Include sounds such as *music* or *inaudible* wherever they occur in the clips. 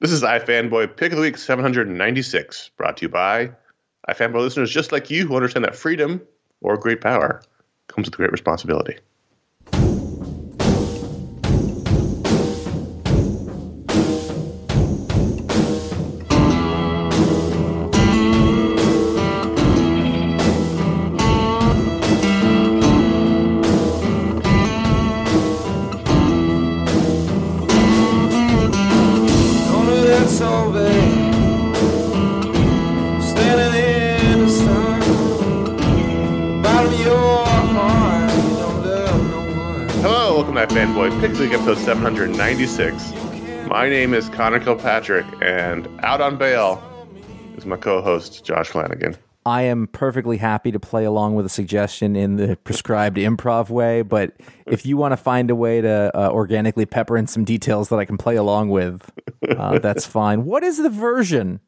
This is iFanboy Pick of the Week 796, brought to you by iFanboy listeners just like you who understand that freedom or great power comes with great responsibility. Hello, welcome Pick of the episode 796. My name is Conor Kilpatrick, and out on bail is my co-host Josh Flanagan. I am perfectly happy to play along with a suggestion in the prescribed improv way, but if you want to find a way to uh, organically pepper in some details that I can play along with, uh, that's fine. What is the version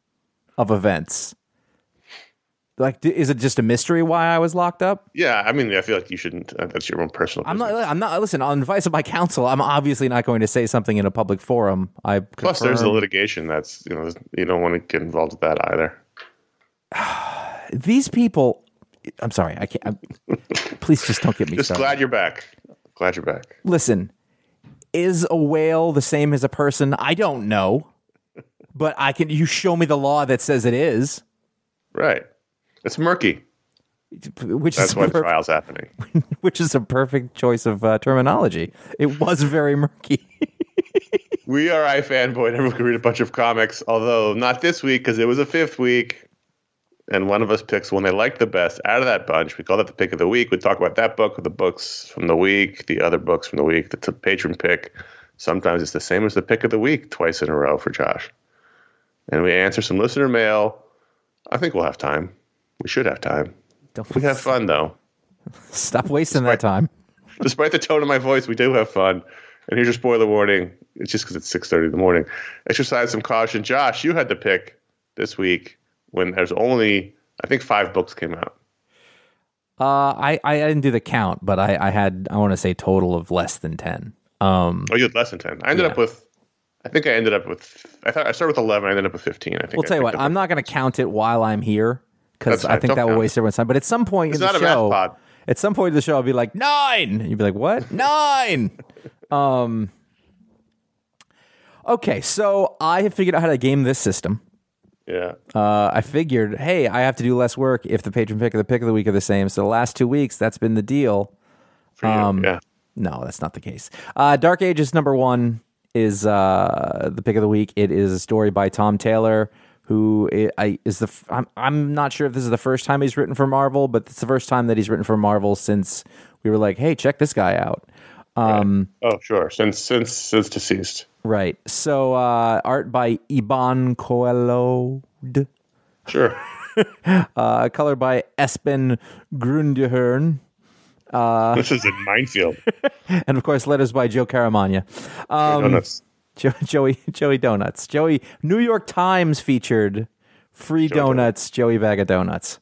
of events? Like, is it just a mystery why I was locked up? Yeah, I mean, I feel like you shouldn't. Uh, that's your own personal. I'm not. I'm not. Listen, on advice of my counsel, I'm obviously not going to say something in a public forum. I Plus, there's the confirm- litigation. That's you know you don't want to get involved with that either. *sighs* these people. I'm sorry. I can't. I'm, *laughs* please just don't get me Just started. glad you're back. Glad you're back. listen, is a whale the same as a person? I don't know. But I can you show me the law that says it is, Right. It's murky. which That's is why the trial's happening. *laughs* which is a perfect choice of uh, terminology. It was very murky. *laughs* We are iFanboy, and everyone can read a bunch of comics, although not this week because it was a fifth week. And one of us picks one they like the best out of that bunch. We call that the pick of the week. We talk about that book, the books from the week, the other books from the week. the a patron pick. Sometimes it's the same as the pick of the week twice in a row for Josh. And we answer some listener mail. I think we'll have time. We should have time. Don't We have fun though. *laughs* stop wasting that time. Despite the tone of my voice, we do have fun. And here's your spoiler warning. It's just because it's six thirty in the morning. Exercise some caution. Josh, you had to pick this week when there's only I think five books came out. Uh, I I didn't do the count, but I I had I want to say total of less than ten. Um, Oh, you had less than ten. I ended Yeah. up with. I think I ended up with. I thought I started with eleven. I ended up with fifteen. I think. we'll I tell you what. I'm not going to count it while I'm here because I think that will waste everyone's time. But at some point It's in the show, at some point in the show, I'll be like nine. You'd be like, what? *laughs* Nine. um. Okay, so I have figured out how to game this system. Yeah. Uh, I figured, hey, I have to do less work if the patron pick of the pick of the week are the same. So the last two weeks, that's been the deal. For you. um, yeah. No, that's not the case. Uh, Dark Ages number one is uh, the pick of the week. It is a story by Tom Taylor, who is the. I'm, I'm not sure if this is the first time he's written for Marvel, but it's the first time that he's written for Marvel since we were like, hey, check this guy out. Um, Oh, sure. Since since since deceased. Right. So uh, art by Iban Coello. Sure. *laughs* Uh, color by Espen Grundetjern. this is a minefield. *laughs* And of course, letters by Joe Caramagna. Um, Joey Joey Donuts. Joey New York Times featured free donuts, Joey Bag of Donuts.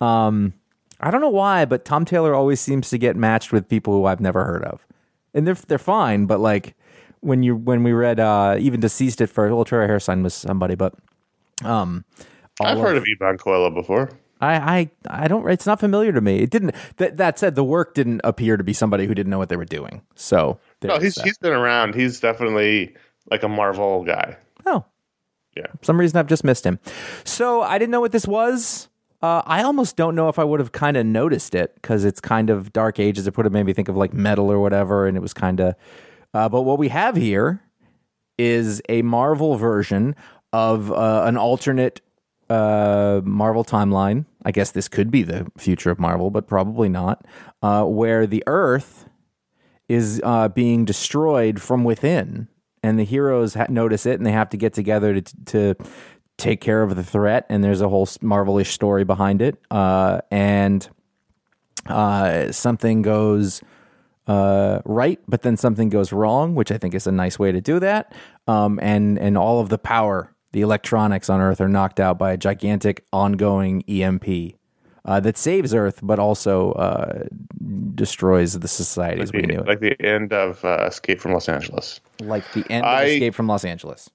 Um I don't know why, but Tom Taylor always seems to get matched with people who I've never heard of. And they're they're fine, but like when you when we read uh even deceased at first, well Troy Hairsine was somebody, but um I've heard of Ivan Coello before. I, I I don't it's not familiar to me. It didn't that that said the work didn't appear to be somebody who didn't know what they were doing. So No, he's that. he's been around. He's definitely like a Marvel guy. Oh. Yeah. For some reason I've just missed him. So I didn't know what this was. Uh, I almost don't know if I would have kind of noticed it because it's kind of Dark Ages. It would have made me think of like metal or whatever, and it was kind of. Uh, but what we have here is a Marvel version of uh, an alternate uh, Marvel timeline. I guess this could be the future of Marvel, but probably not. Uh, where the Earth is uh, being destroyed from within, and the heroes ha- notice it, and they have to get together to to take care of the threat. And there's a whole Marvelish story behind it. Uh, and uh, something goes uh, right, but then something goes wrong, which I think is a nice way to do that. Um, and and all of the power, the electronics on Earth are knocked out by a gigantic ongoing EMP. Uh, that saves Earth, but also uh, destroys the society as we The- knew it. like the end of uh, Escape from Los Angeles. Like the end I- of Escape from Los Angeles.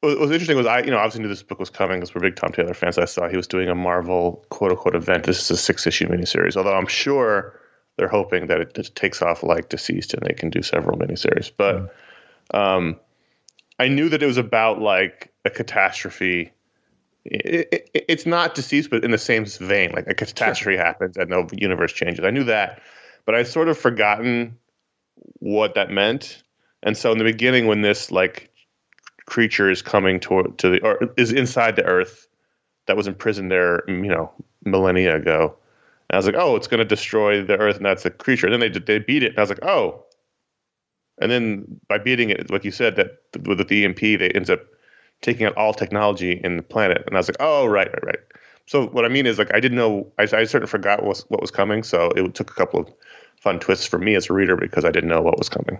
What was interesting was I, you know, obviously knew this book was coming because we're big Tom Taylor fans. I saw he was doing a Marvel quote unquote event. This is a six issue miniseries, although I'm sure they're hoping that it just takes off like Deceased and they can do several miniseries. But um, I knew that it was about like a catastrophe. It, it, it's not Deceased, but in the same vein, like a catastrophe happens and the universe changes. I knew that, but I'd sort of forgotten what that meant. And so in the beginning, when this like creature is coming toward to the or is inside the earth that was imprisoned there mm, you know millennia ago and i was like oh it's going to destroy the earth and that's a creature and then they they beat it and i was like oh and then by beating it like you said that with the emp they ends up taking out all technology in the planet. And i was like oh right right right. So what i mean is like i didn't know i, I certainly forgot what was, what was coming. So it took a couple of fun twists for me as a reader because i didn't know what was coming.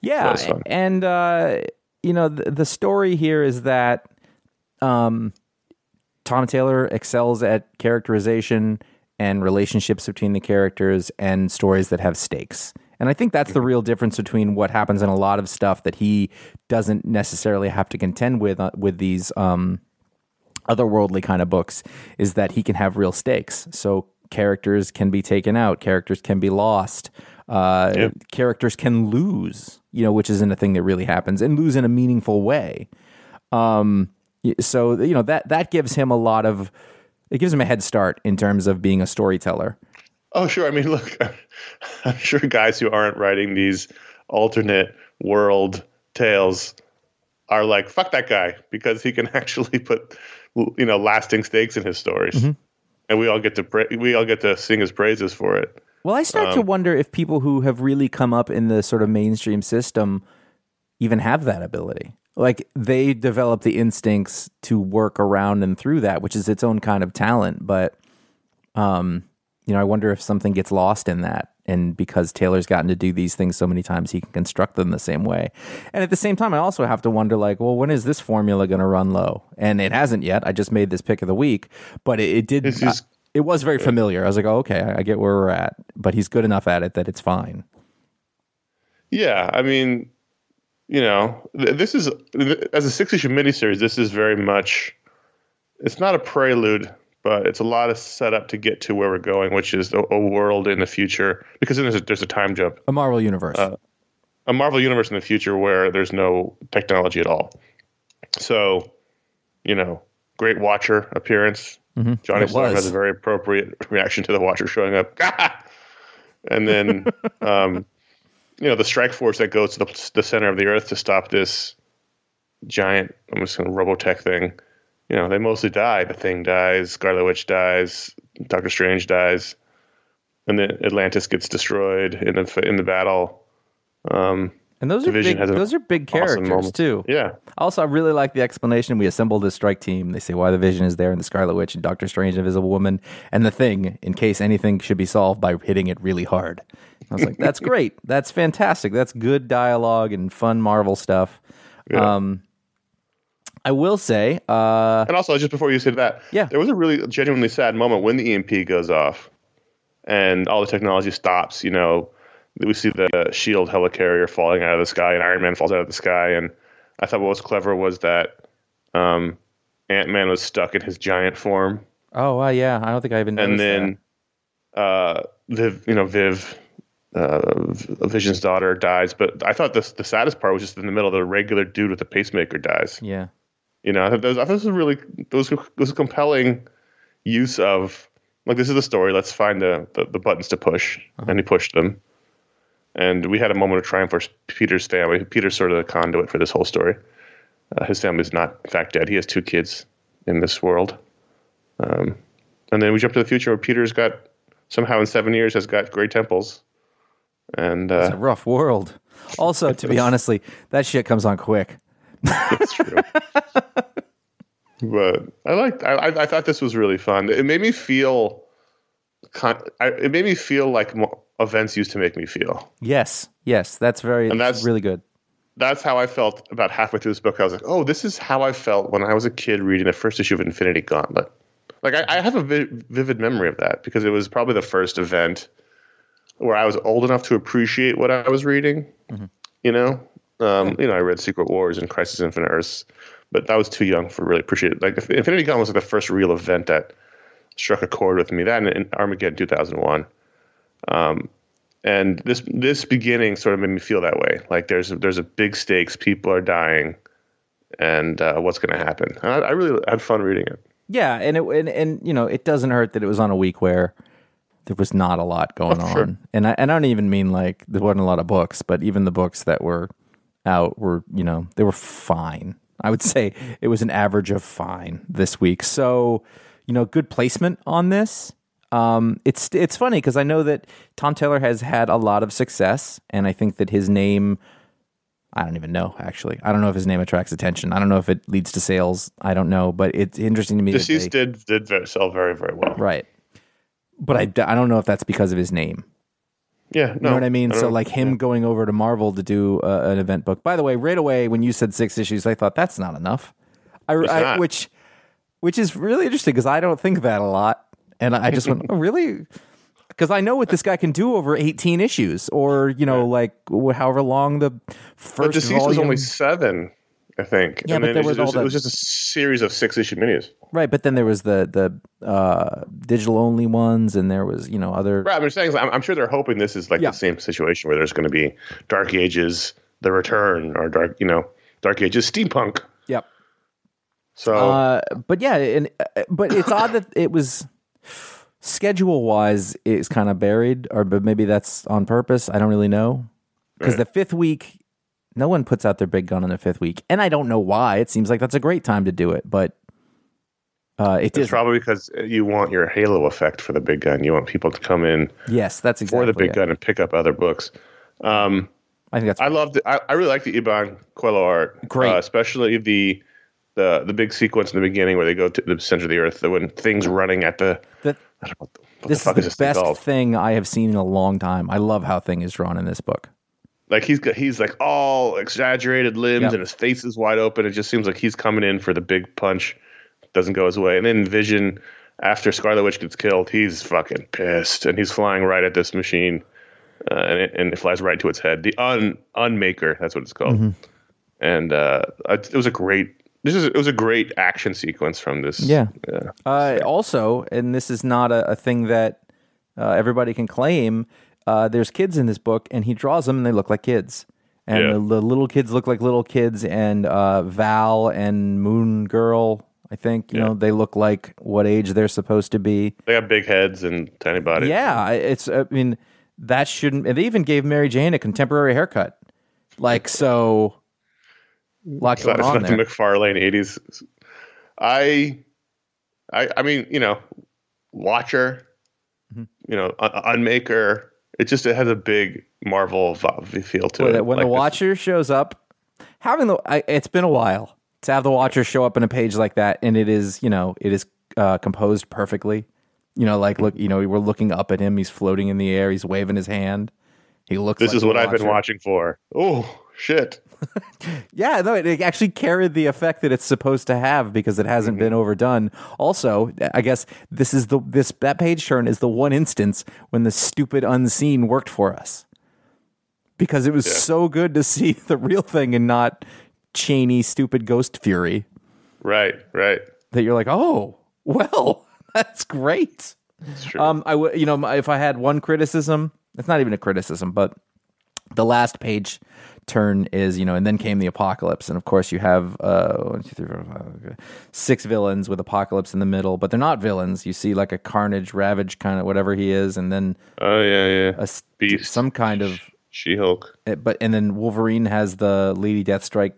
Yeah, was and uh, you know the, the story here is that um, Tom Taylor excels at characterization and relationships between the characters and stories that have stakes. And I think that's the real difference between what happens in a lot of stuff that he doesn't necessarily have to contend with uh, with these um, otherworldly kind of books is that he can have real stakes. So characters can be taken out, characters can be lost, uh, Yep. characters can lose, you know, which isn't a thing that really happens, and lose in a meaningful way. Um, so you know that that gives him a lot of it gives him a head start in terms of being a storyteller. Oh, sure. I mean, *laughs* look, I'm sure guys who aren't writing these alternate world tales are like, fuck that guy, because he can *laughs* actually put, you know, lasting stakes in his stories. And we all get to pra- we all get to sing his praises for it. Well, I start to wonder if people who have really come up in the sort of mainstream system even have that ability. Like they develop the instincts to work around and through that, which is its own kind of talent. But, um, you know, I wonder if something gets lost in that. And because Taylor's gotten to do these things so many times, he can construct them the same way. And at the same time, I also have to wonder, like, well, when is this formula going to run low? And it hasn't yet. I just made this pick of the week, but it, it did. Is- it was very familiar. I was like, oh, okay, I I get where we're at. But he's good enough at it that it's fine. Yeah, I mean, you know, this is as a six issue miniseries. This is very much. It's not a prelude, but it's a lot of setup to get to where we're going, which is a, a world in the future. Because then there's a, there's a time jump. A Marvel universe. a Marvel universe in the future where there's no technology at all. So, you know, great Watcher appearance. Johnny Mm-hmm. It Storm has a very appropriate reaction to the Watcher showing up. *laughs* and then, *laughs* um, you know, the strike force that goes to the, the center of the earth to stop this giant, I'm just going to Robotech thing. You know, they mostly die. The Thing dies, Scarlet Witch dies, Doctor Strange dies, and then Atlantis gets destroyed in the in the battle. Um, and those are big, those are big characters moment. too. Yeah, Also, I really like the explanation. We assembled a strike team. They say why the Vision is there, and the Scarlet Witch, and Doctor Strange, and Invisible Woman, and the Thing, in case anything should be solved by hitting it really hard. I was like, that's *laughs* great. That's fantastic. That's good dialogue and fun Marvel stuff. Yeah. Um, I will say, uh, and also just before you said that, Yeah. there was a really genuinely sad moment when the EMP goes off, and all the technology stops. You know, we see the Shield helicarrier falling out of the sky, and Iron Man falls out of the sky. And I thought what was clever was that um, Ant Man was stuck in his giant form, oh uh, yeah, I don't think I even and then uh, Viv, you know, Viv. Uh, Vision's daughter dies, but I thought this the saddest part was just in the middle. The regular dude with the pacemaker dies. Yeah, You know, I thought, those, I thought this was really those was a compelling use of like this is the story. Let's find the the, the buttons to push, and he pushed them. And we had a moment of triumph for Peter's family. Peter's sort of the conduit for this whole story. Uh, his family's not, in fact, dead. He has two kids in this world. Um, and then we jump to the future where Peter's got somehow in seven years has got great temples, and it's uh, a rough world. Also, to be *laughs* honestly, that shit comes on quick. That's true. but I liked. I, I I thought this was really fun. It made me feel. Kind, I, it made me feel like events used to make me feel. Yes, yes, that's very And that's- really good. That's how I felt about halfway through this book. I was like, "Oh, this is how I felt when I was a kid reading the first issue of Infinity Gauntlet." Like I, I have a vi- vivid memory of that because it was probably the first event where I was old enough to appreciate what I was reading. Mm-hmm. You know, um, you know, I read Secret Wars and Crisis Infinite Earths, but I was too young for really appreciate it. Like Infinity Gauntlet was like the first real event that struck a chord with me. That and, and Armageddon 2001. Um, and this this beginning sort of made me feel that way. Like there's there's a big stakes, people are dying, and uh, what's going to happen? And I, I really had fun reading it. Yeah, and it and, and you know it doesn't hurt that it was on a week where there was not a lot going Oh, on, sure. and I and I don't even mean like there wasn't a lot of books, but even the books that were out were you know they were fine. I would *laughs* say it was an average of fine this week. So you know, good placement on this. Um, it's it's funny because I know that Tom Taylor has had a lot of success, and I think that his name. I don't even know actually. I don't know if his name attracts attention. I don't know if it leads to sales. I don't know, but it's interesting to me. that Deceased they- did did sell very very well. Right. But I, I don't know if that's because of his name. Yeah, no, You know what I mean? don't so like him going over to Marvel to do uh, an event book. By the way, right away when you said six issues, I thought that's not enough. I, I- which which is really interesting because I don't think that a lot, and I just went, *laughs* oh really? Because I know what this guy can do over eighteen issues, or you know, like however long the But first Deceased volume. was only seven, I think. Yeah, and but then there it, was was, all it was just a series of six issue minis. right, but then there was the the uh, digital only ones, and there was you know other Right, I'm saying I'm, I'm sure they're hoping this is like Yeah. the same situation where there's going to be Dark Ages, The Return, or Dark, you know, Dark Ages steampunk. yep. So Uh, but yeah, and uh, but it's odd that it was schedule wise it's kind of buried, or but maybe that's on purpose. I don't really know because the fifth week, no one puts out their big gun on the fifth week, and I don't know why. It seems like that's a great time to do it, but uh, it it's is. probably because you want your halo effect for the big gun. You want people to come in yes, that's exactly for the big it. gun and pick up other books. Um, I think that's I loved it. I, I really like the Iban Coello art. Great. uh, especially the the the big sequence in the beginning where they go to the center of the earth. When things running at the that. I don't know what the, what This the fuck is the this best called? thing I have seen in a long time. I love how Thing is drawn in this book. Like he's got he's like all exaggerated limbs Yep. and his face is wide open. It just seems like he's coming in for the big punch. Doesn't go his way. And then Vision, after Scarlet Witch gets killed, he's fucking pissed and he's flying right at this machine, uh, and it, and it flies right to its head. The un unmaker, that's what it's called. Mm-hmm. And uh, it was a great. This is it was a great action sequence from this. Yeah. yeah. Uh, also, and this is not a, a thing that uh, everybody can claim. Uh, there's kids in this book, and he draws them, and they look like kids. And Yeah. the, the little kids look like little kids, and uh, Val and Moon Girl, I think, you Yeah. know, they look like what age they're supposed to be. They got big heads and tiny bodies. Yeah, I- it's. I mean, that shouldn't. And they even gave Mary Jane a contemporary haircut. Like so, lot It's going not, it's on not the there. McFarlane eighties. I, I, I mean, you know, Watcher, Mm-hmm. you know, Un- Unmaker. It just it has a big Marvel feel to When, it. when Like the this- Watcher shows up, having the I, it's been a while to have the Watcher show up in a page like that, and it is you know it is uh, composed perfectly. You know, like look, you know, we're looking up at him. He's floating in the air. He's waving his hand. He looks. This like is what I've been watching for. Oh shit! Yeah, no, it, it actually carried the effect that it's supposed to have because it hasn't Mm-hmm. been overdone. Also, I guess this is the this that page turn is the one instance when the stupid unseen worked for us because it was Yeah. so good to see *laughs* the real thing and not Cheney stupid ghost fury Right, right. that you're like, oh, well, *laughs* that's great. True. Um, I would, you know, if I had one criticism, it's not even a criticism, but the last page turn is, you know, and then came the apocalypse, and of course you have uh, one, two, three, four, five, okay, six villains with apocalypse in the middle, but they're not villains. You see like a Carnage, Ravage kind of whatever he is, and then oh yeah, yeah. a Beast. some kind of, She Hulk. eh, but and then Wolverine has the Lady Deathstrike,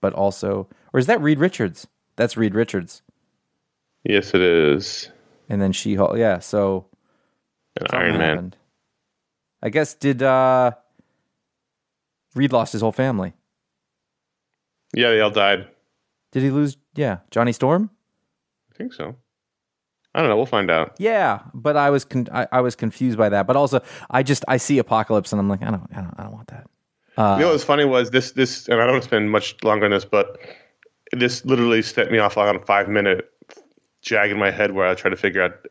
but also, or is that Reed Richards? That's Reed Richards, Yes, it is. and then She Hulk. Yeah, so Iron Man. happened. I guess did uh Reed lost his whole family. Yeah, they all died. Did he lose? Yeah, Johnny Storm. I think so. I don't know. We'll find out. Yeah, but I was con- I, I was confused by that. But also, I just I see apocalypse and I'm like, I don't I don't I don't want that. Uh, you know what was funny was this this, and I don't want to spend much longer on this, but this literally set me off like on a five minute jag in my head where I try to figure out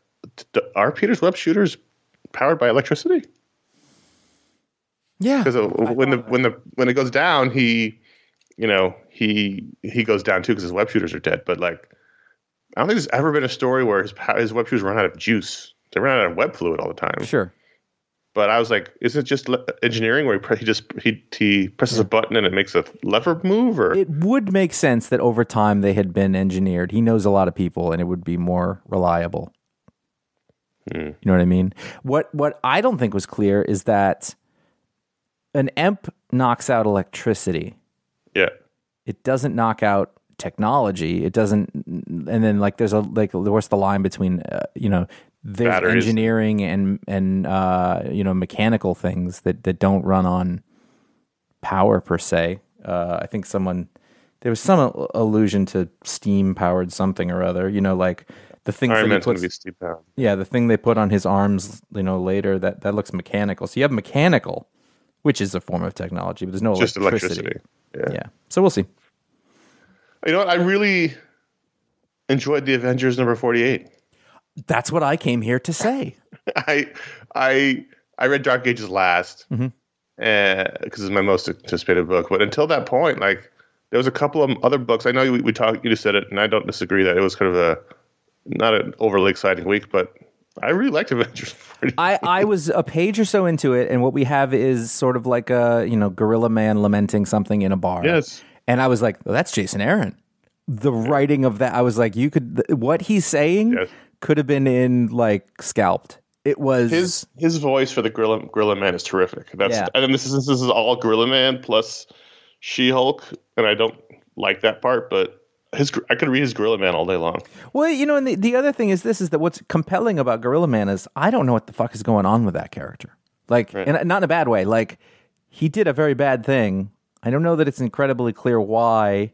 are Peter's web shooters powered by electricity? Yeah, Because when the when the when it goes down, he, you know, he he goes down too because his web shooters are dead. But like, I don't think there's ever been a story where his his web shooters run out of juice. They run out of web fluid all the time. sure. But I was like, is it just le- engineering where he, pre- he just he he presses a button and it makes a lever move, or It would make sense that over time they had been engineered. He knows a lot of people, and it would be more reliable. Hmm. You know what I mean? What what I don't think was clear is that an EMP knocks out electricity. yeah, It doesn't knock out technology. It doesn't, and then like there's a like what's the line between uh, you know there's Batteries. engineering and and uh, you know mechanical things that that don't run on power per se. Uh, I think someone there was some al- allusion to steam powered something or other. You know, like the thing that Iron he Man's going to puts, be Steve Pound. yeah, the thing they put on his arms, you know, later that that looks mechanical. So you have mechanical, which is a form of technology, but there's no Just electricity. electricity. Yeah. Yeah, so we'll see. You know what? I really enjoyed the Avengers number forty-eight. That's what I came here to say. *laughs* I I I read Dark Ages last Mm-hmm. because it's my most anticipated book. But until that point, like there was a couple of other books. I know we, we talked. You just said it, and I don't disagree that it was kind of a not an overly exciting week, but I really liked Avengers. 40. I, I *laughs* was a page or so into it, and what we have is sort of like a you know gorilla man lamenting something in a bar. Yes. and I was like, well, that's Jason Aaron. The writing of that, I was like, you could th- what he's saying Yes. could have been in like scalped. It was his his voice for the Gorilla, Gorilla Man is terrific. That's Yeah. and then this is this is all Gorilla Man plus She Hulk, and I don't like that part, but his I could read his Gorilla Man all day long. Well, you know, and the, the other thing is this is that what's compelling about Gorilla Man is I don't know what the fuck is going on with that character. Like, and not in a bad way. Like, he did a very bad thing. I don't know that it's incredibly clear why.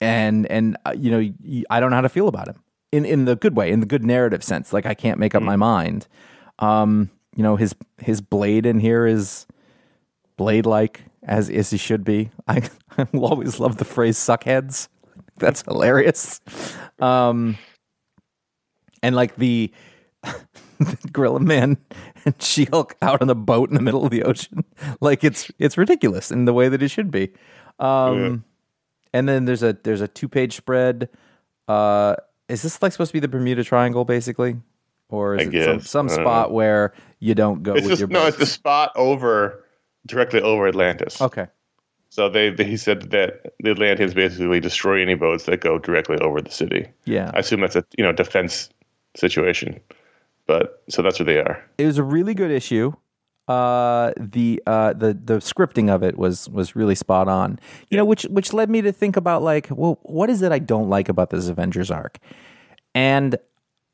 And and uh, you know, y- I don't know how to feel about him in in the good way, in the good narrative sense. Like, I can't make up my mind. Um, you know, his his blade in here is blade like as as he should be. I *laughs* I will always love the phrase "suckheads." *laughs* That's hilarious. Um, and like the, *laughs* the Gorilla Man *laughs* and She Hulk out on a boat in the middle of the ocean, like it's it's ridiculous in the way that it should be. Um, and then there's a there's a two page spread. Uh, is this like supposed to be the Bermuda Triangle, basically, or is I it some, some spot where you don't go It's with just your no, it's the spot over directly over Atlantis. Okay. So they, they he said that the Atlanteans basically destroy any boats that go directly over the city. Yeah. I assume that's a you know defense situation, but so that's where they are. it was a really good issue. Uh, the uh, the the scripting of it was was really spot on. You know, which which led me to think about like, well, what is it I don't like about this Avengers arc? And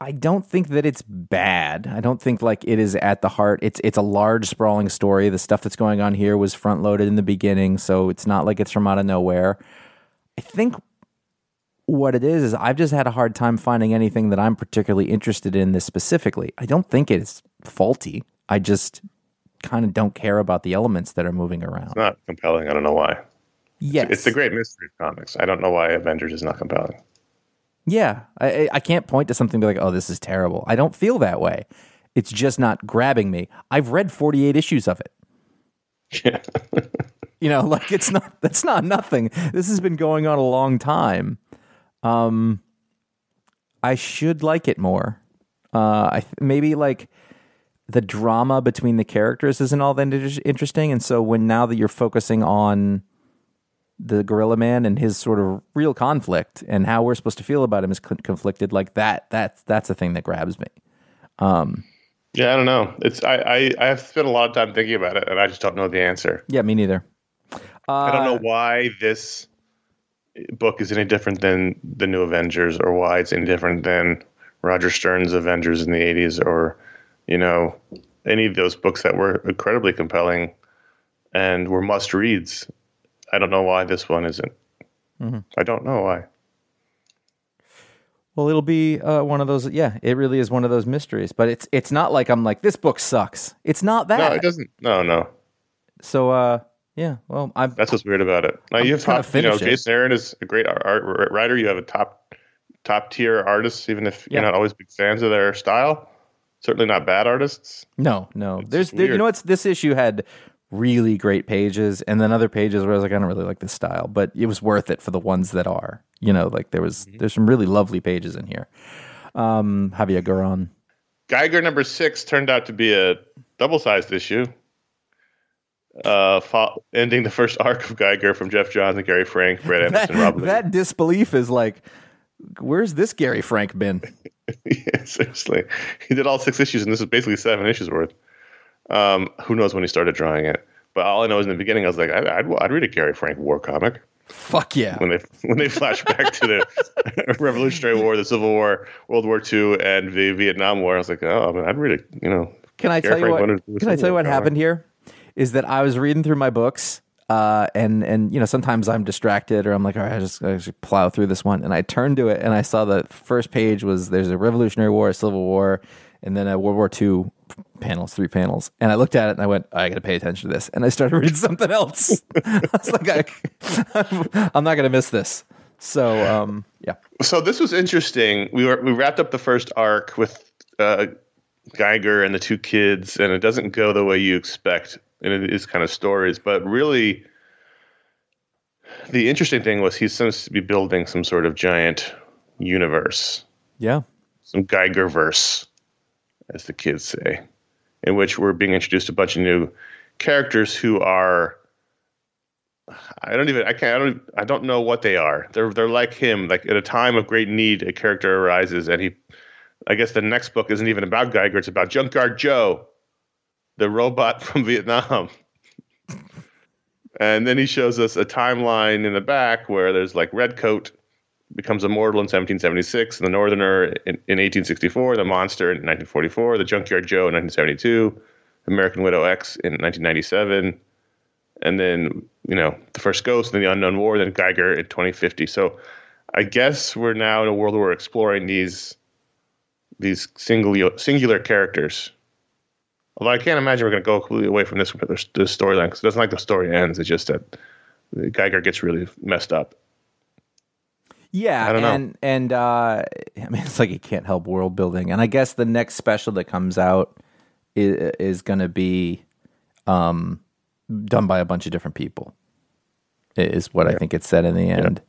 I don't think that it's bad. I don't think like it is at the heart. It's it's a large sprawling story. The stuff that's going on here was front loaded in the beginning, so it's not like it's from out of nowhere. I think what it is is I've just had a hard time finding anything that I'm particularly interested in this specifically. I don't think it's faulty. I just kind of don't care about the elements that are moving around. It's not compelling. I don't know why. Yes. It's the great mystery of comics. I don't know why Avengers is not compelling. Yeah. I, I- can't point to something and be like, oh, this is terrible. I don't feel that way. It's just not grabbing me. I've read 48 issues of it. Yeah. *laughs* You know, like it's not that's not nothing. This has been going on a long time. Um I should like it more. Uh I th- maybe like the drama between the characters isn't all that inter- interesting and so when now that you're focusing on the gorilla man and his sort of real conflict and how we're supposed to feel about him is con- conflicted like that that's that's a thing that grabs me. um, Yeah, I don't know. It's I, I have spent a lot of time thinking about it, and I just don't know the answer. Yeah, me neither. I don't Uh, know why this book is any different than the New Avengers, or why it's any different than Roger Stern's Avengers in the '80s, or you know any of those books that were incredibly compelling. and were must reads. I don't know why this one isn't. Mm-hmm. I don't know why. Well, it'll be uh, one of those. Yeah, it really is one of those mysteries. But it's it's not like I'm like this book sucks. It's not that. No, it doesn't. No, no. So uh, yeah. Well, I'm That's what's weird about it. Now you have top, to you know, it. Jason Aaron is a great art, writer. You have a top top tier artist, even if Yeah. you're not always big fans of their style. Certainly not bad artists. no, no. There's just there, you know what's this issue had really great pages, and then other pages where I was like, I don't really like this style, but it was worth it for the ones that are. You know, like there was Mm-hmm. there's some really lovely pages in here. Um, Javier Garon. Geiger number six turned out to be a double sized issue. Uh, fo- ending the first *laughs* arc of Geiger from Geoff Johns and Gary Frank, Brett *laughs* That, Anderson, Rob Leigh. that disbelief is like, where's this Gary Frank been? *laughs* yeah, seriously. He did all six issues, and this is basically seven issues worth. Um, who knows when he started drawing it? But all I know is in the beginning, I was like, I'd, I'd, I'd read a Gary Frank war comic Fuck yeah. when they when they flash back to the *laughs* Revolutionary War, the Civil War, World War II, and the Vietnam War. I was like, oh, I mean, I'd read it. You know, Can I Gary tell you Frank what? Can I tell you what War happened here? Is that I was reading through my books, uh, and and you know sometimes I'm distracted or I'm like, all right, I just, I just plow through this one, and I turned to it and I saw the first page was there's a Revolutionary War, a Civil War, and then a World War II panels, three panels, and I looked at it and I went, I got to pay attention to this, and I started *laughs* reading something else. *laughs* I was like, I, *laughs* I'm not gonna miss this. So um, yeah, So this was interesting. We were we wrapped up the first arc with uh, Geiger and the two kids, and it doesn't go the way you expect, and it is kind of stories. But really, the interesting thing was he seems to be building some sort of giant universe, yeah, some Geiger verse, as the kids say, in which we're being introduced to a bunch of new characters who are. I don't even I can't I don't I don't know what they are. They're they're like him. Like at a time of great need, a character arises, and he. I guess the next book isn't even about Geiger. It's about Junkyard Joe, the robot *laughs* from Vietnam. and then he shows us a timeline in the back where there's like Redcoat becomes immortal in 1776, the Northerner in, in 1864, the Monster in 1944, the Junkyard Joe in 1972, American Widow X in 1997 and then you know the first Ghost, then the Unknown War, then Geiger in 2050. So I guess we're now in a world where we're exploring these these singular singular characters. Although I can't imagine we're going to go completely away from this this storyline because it doesn't like the story ends. It's just that Geiger gets really messed up. Yeah, I don't know. and and uh, I mean, *laughs* it's like you can't help world building, and I guess the next special that comes out is, is going to be um, done by a bunch of different people. Is what I think it said in the end.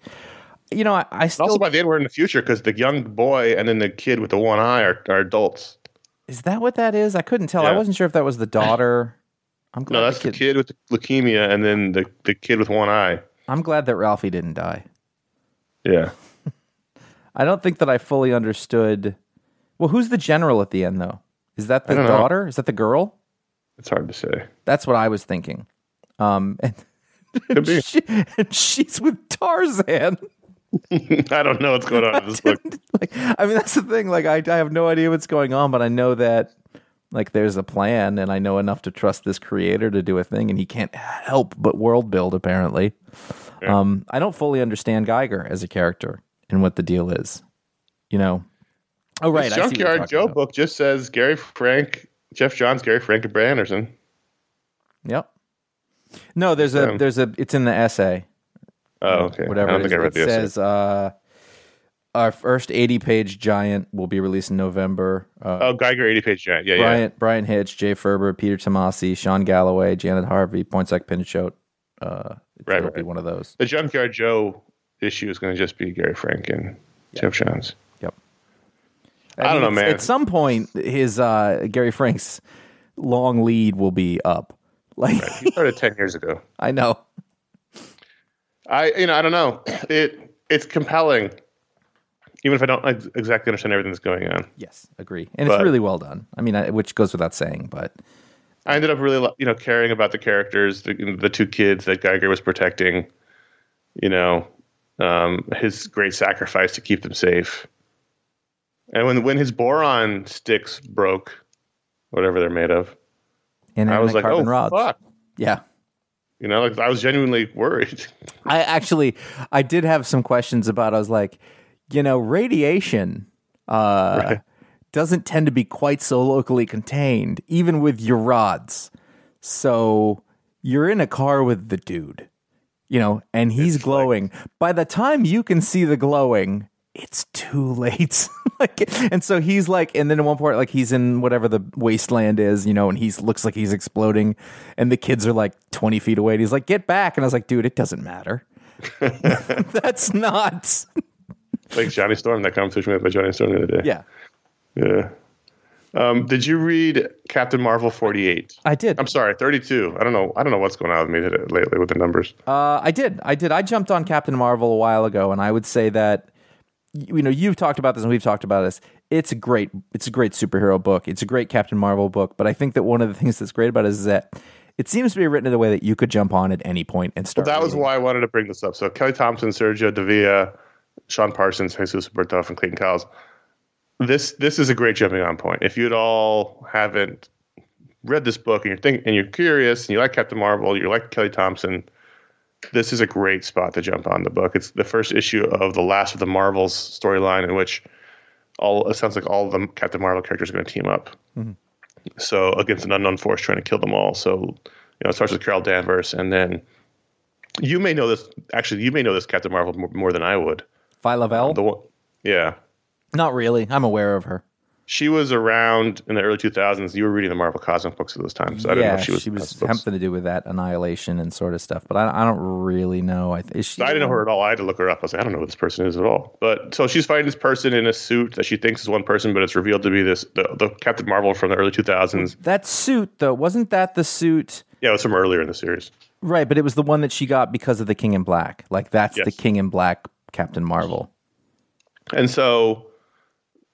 You know, I, I still also, by the end, we're in the future because the young boy and then the kid with the one eye are, are adults. is that what that is? I couldn't tell. I wasn't sure if that was the daughter. *laughs* I'm glad No, that's the the kid with the leukemia and then the, the kid with one eye. I'm glad that Ralphie didn't die. Yeah. *laughs* I don't think that I fully understood. Well, who's the general at the end though? Is that the don't know. daughter? Is that the girl? It's hard to say. That's what I was thinking. Um, *laughs* and, she, and she's with Tarzan. *laughs* I don't know what's going on in this book. like, I mean, that's the thing. Like, I, I have no idea what's going on, but I know that like there's a plan, and I know enough to trust this creator to do a thing, and he can't help but world build. Apparently, um, I don't fully understand Geiger as a character and what the deal is. You know. Oh right, This I see what you're Junkyard talking Joe about. book just says Gary Frank, Geoff Johns, Gary Frank, and Brad Anderson. Yep. No, there's a them. there's a it's in the essay. Oh, okay. whatever I don't it, is, think I read it the essay. says uh, our first 80 page giant will be released in November. Uh, Oh, Geiger, 80 page giant. Yeah, yeah. Bryan Bryan Hitch, Jay Faerber, Peter Tomasi, Sean Galloway, Janet Harvey, Pointsec Pinchot. Uh, Right, it'll be one of those. The Junkyard Joe issue is going to just be Gary Frank and Geoff Johns. Yep. I don't know, man. At some point, his uh, Gary Frank's long lead will be up. *laughs* Like He started 10 years ago. I know. I, you know, I don't know. It It's compelling, even if I don't ex- exactly understand everything that's going on. Yes, agree, and it's really well done. I mean, I, which goes without saying, but I ended up really, you know, caring about the characters, the, the two kids that Geiger was protecting. You know, um, his great sacrifice to keep them safe. And when when his boron sticks broke, whatever they're made of, and I was like, oh rods. fuck, Yeah, You know, like I was genuinely worried. I actually, I did have some questions about. I was like, you know, radiation uh, Right. doesn't tend to be quite so locally contained, even with your rods. So you're in a car with the dude, you know, and he's It's glowing. By the time you can see the glowing, it's too *laughs* late. like, and so he's like, and then at one point, like he's in whatever the wasteland is, you know, and he looks like he's exploding, and the kids are like twenty feet away. And he's like, "Get back!" And I was like, "Dude, it doesn't matter. *laughs* *laughs* That's not." Like Johnny Storm, that conversation we had by Johnny Storm the other day. Yeah, Yeah. Um, did you read Captain Marvel 48? I did. I'm sorry, 32. I don't know. I don't know what's going on with me lately with the numbers. Uh, I did. I did. I jumped on Captain Marvel a while ago, and I would say that you know you've talked about this and we've talked about this. It's a great. It's a great superhero book. It's a great Captain Marvel book. But I think that one of the things that's great about it is that it seems to be written in a way that you could jump on at any point and start. That was why I wanted to bring this up. So Kelly Thompson, Sergio Davila, Sean Parsons, Jesus Bertoff, and Clayton Cowles. This this is a great jumping on point. If you at all haven't read this book and you're think and you're curious and you like Captain Marvel, you like Kelly Thompson, this is a great spot to jump on the book. It's the first issue of the last of the Marvels storyline in which all it sounds like all of the Captain Marvel characters are going to team up. Mm-hmm. So against an unknown force trying to kill them all. So you know it starts with Carol Danvers, and then you may know this. Actually, you may know this Captain Marvel more, more than I would. Phyla-Vell? The one, yeah, Not really. I'm aware of her. she was around in the early 2000s. You were reading the Marvel cosmic books at those times. So I didn't yeah, know if she was. she was something to do with that annihilation and sort of stuff. But I, I don't really know. I, she I didn't know her at all. I had to look her up. I was like, I don't know who this person is at all. But so she's fighting this person in a suit that she thinks is one person, but it's revealed to be this the, the Captain Marvel from the early 2000s. That suit, though, wasn't that the suit? Yeah, it was from earlier in the series. Right, but it was the one that she got because of the King in Black. Like that's the King in Black Captain Marvel. And so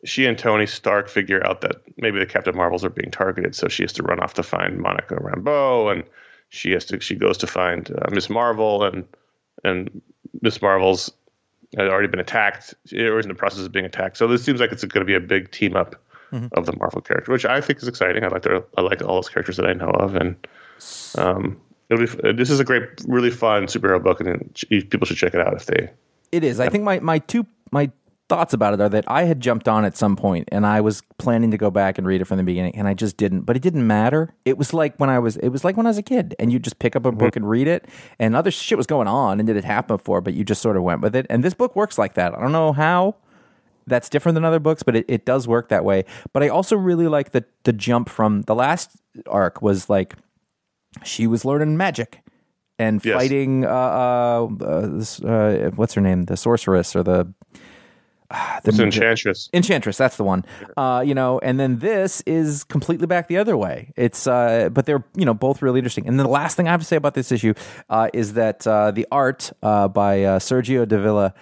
she and Tony Stark figure out that maybe the Captain Marvels are being targeted, so she has to run off to find Monica Rambeau, and she has to she goes to find uh, Miss Marvel, and and Miss Marvel's had already been attacked, or is in the process of being attacked. So this seems like it's going to be a big team up of the Marvel character, which I think is exciting. I like their, I like all those characters that I know of, and um, it'll be this is a great, really fun superhero book, and people should check it out if they It is. I think my my two my thoughts about it are that I had jumped on at some point and I was planning to go back and read it from the beginning and I just didn't. But it didn't matter. It was like when I was it was like when I was a kid and you just pick up a book mm-hmm. and read it and other shit was going on and did it had happened before, but you just sort of went with it. And this book works like that. I don't know how that's different than other books, but it, it does work that way. But I also really like the the jump from the last arc was like she was learning magic and Yes. fighting uh, uh, uh, this, uh, what's her name, the sorceress or the *sighs* it's Enchantress. Enchantress, that's the one. Uh, you know, and then this is completely back the other way. It's uh, but they're you know both really interesting. And then the last thing I have to say about this issue uh, is that uh, the art uh, by uh, Sergio Davila.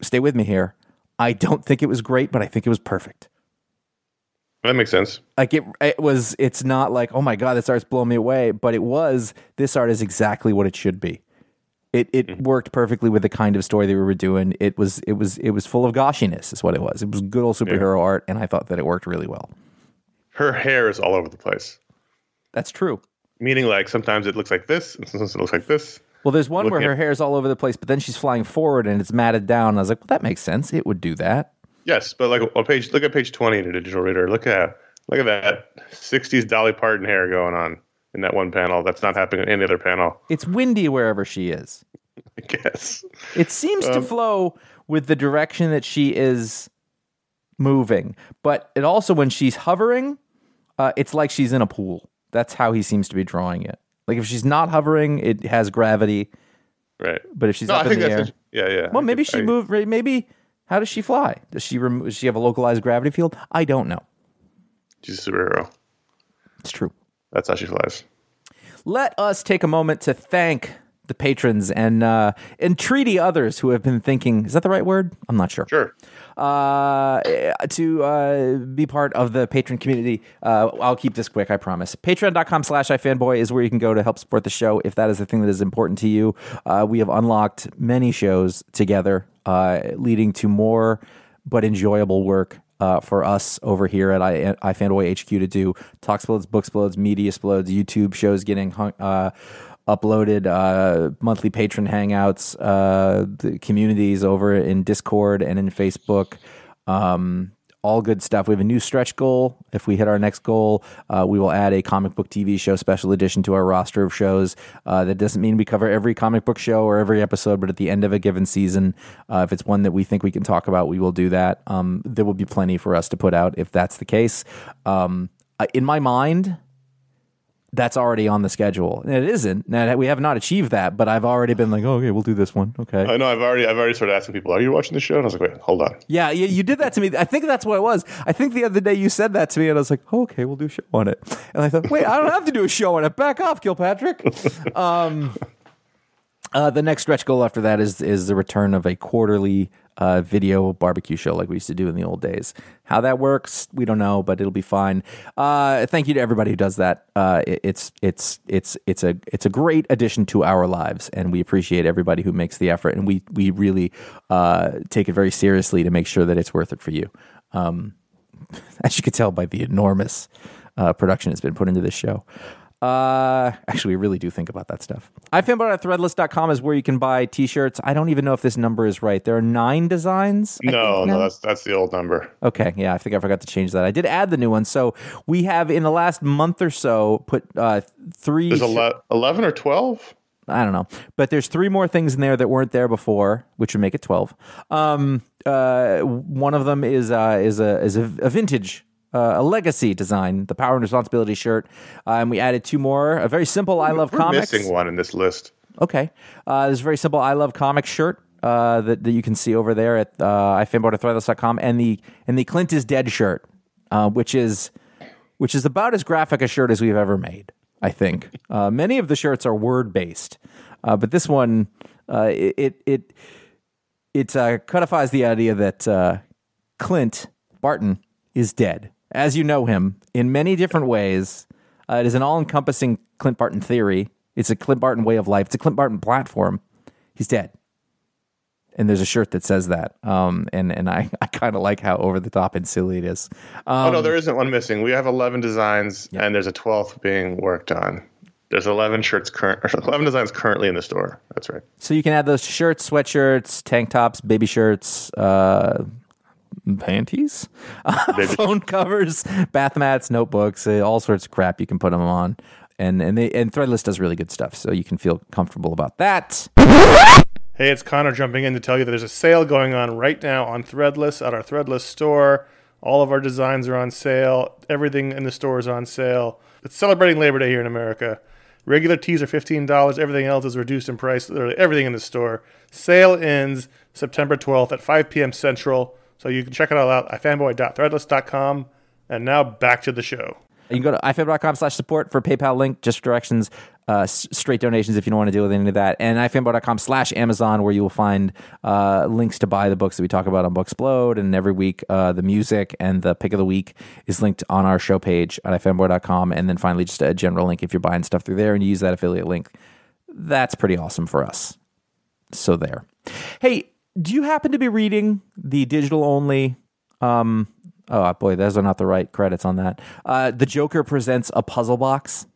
Stay with me here. I don't think it was great, but I think it was perfect. That makes sense. Like it, it was. It's not like oh my god, this art's blowing me away, but it was. This art is exactly what it should be. It it mm-hmm. worked perfectly with the kind of story that we were doing. It was it was it was full of goshiness, is what it was. It was good old superhero art, and I thought that it worked really well. Her hair is all over the place. That's true. Meaning, like sometimes it looks like this, and sometimes it looks like this. Well, there's one where her at- is all over the place, but then she's flying forward and it's matted down. I was like, well, that makes sense. It would do that. Yes, but like on page, look at page twenty in a digital reader. Look at look at that '60s Dolly Parton hair going on in that one panel. That's not happening in any other panel. It's windy wherever she is. *laughs* I guess. It seems Um, to flow with the direction that she is moving, but it also when she's hovering, uh, it's like she's in a pool. That's how he seems to be drawing it. Like if she's not hovering, it has gravity, Right. but if she's No, up I in the air, yeah, yeah. well, maybe she I- moved. Maybe how does she fly? Does she rem- does she have a localized gravity field? I don't know. She's a superhero. It's true. That's how she flies. let us take a moment to thank the patrons and uh, entreaty others who have been thinking. Is that the right word? I'm not sure. Sure. Uh, to uh, be part of the patron community. Uh, I'll keep this quick, I promise. Patreon.com slash iFanboy is where you can go to help support the show if that is the thing that is important to you. Uh, we have unlocked many shows together, uh, leading to more but enjoyable work uh, for us over here at I, iFanboy HQ to do book explodes, media explodes, YouTube shows getting hung, uh, uploaded uh, monthly patron hangouts, uh, the communities over in Discord and in Facebook. Um, all good stuff. We have a new stretch goal. If we hit our next goal, uh, we will add a comic book TV show special edition to our roster of shows. Uh, that doesn't mean we cover every comic book show or every episode, but at the end of a given season, uh, if it's one that we think we can talk about, we will do that. Um, there will be plenty for us to put out if that's the case. Um, in my mind, that's already on the schedule. And it isn't. Now, we have not achieved that, but I've already been like, oh, okay, we'll do this one. Okay. I know. I've already I've already started asking people, "Are you watching the show?" And I was like, "Wait, hold on." Yeah, you, you did that to me. I think that's what it was. I think the other day you said that to me, and I was like, oh, okay, we'll do a show on it. And I thought, wait, I don't have to do a show on it. Back off, Kilpatrick. *laughs* Um, uh, the next stretch goal after that is is the return of a quarterly uh, video barbecue show like we used to do in the old days. How that works, we don't know, but it'll be fine. Uh, thank you to everybody who does that. Uh, it- it's it's it's it's a it's a great addition to our lives, and we appreciate everybody who makes the effort, and we we really uh, take it very seriously to make sure that it's worth it for you. Um, *laughs* as you can tell by the enormous uh, production that's been put into this show. Uh, actually, we really do think about that stuff. iFanboy at threadless.com is where you can buy t-shirts. I don't even know if this number is right. There are nine designs. I No, no, that's that's the old number. Okay, yeah, I think I forgot to change that. I did add the new one. So we have in the last month or so put uh, three. There's ele- eleven or twelve. I don't know, but there's three more things in there that weren't there before, which would make it twelve. Um, uh, one of them is uh, is a is a, a vintage. Uh, a legacy design, the power and responsibility shirt, uh, and we added two more. A very simple "I love We're comics." missing one in this list. Okay. Uh, there's a very simple I love comics shirt uh, that, that you can see over there at uh, ifanboy.threadless.com and the and the Clint is dead shirt, uh, which is which is about as graphic a shirt as we've ever made. I think uh, many of the shirts are word based, uh, but this one uh, it it it, it uh, codifies the idea that uh, Clint Barton is dead, as you know him in many different ways. Uh, it is an all encompassing Clint Barton theory. It's a Clint Barton way of life. It's a Clint Barton platform. He's dead. And there's a shirt that says that. Um, and, and I, *laughs* I kind of like how over the top and silly it is. Um, oh no, there isn't one missing. We have eleven designs, and there's a twelfth being worked on. There's eleven shirts current, *laughs* eleven designs currently in the store. That's right. So you can add those shirts, sweatshirts, tank tops, baby shirts, uh, panties, *laughs* phone covers, bath mats, notebooks, uh, all sorts of crap you can put them on. And and they and Threadless does really good stuff, so you can feel comfortable about that. Hey, it's Conor jumping in to tell you that there's a sale going on right now on Threadless at our Threadless store. All of our designs are on sale. Everything in the store is on sale. It's celebrating Labor Day here in America. Regular tees are $15. Everything else is reduced in price. Literally everything in the store. Sale ends September 12th at 5 p.m. Central. So you can check it all out at fanboy.threadless.com. And now back to the show. You can go to ifanboy.com slash support for PayPal link, just directions, uh, straight donations if you don't want to deal with any of that, and ifanboy.com slash Amazon where you will find uh, links to buy the books that we talk about on Booksplode, and every week uh, the music and the pick of the week is linked on our show page at ifanboy.com, and then finally just a general link if you're buying stuff through there and you use that affiliate link. That's pretty awesome for us. So there. Hey, do you happen to be reading the digital only um oh boy, those are not the right credits on that. Uh The Joker presents a puzzle box.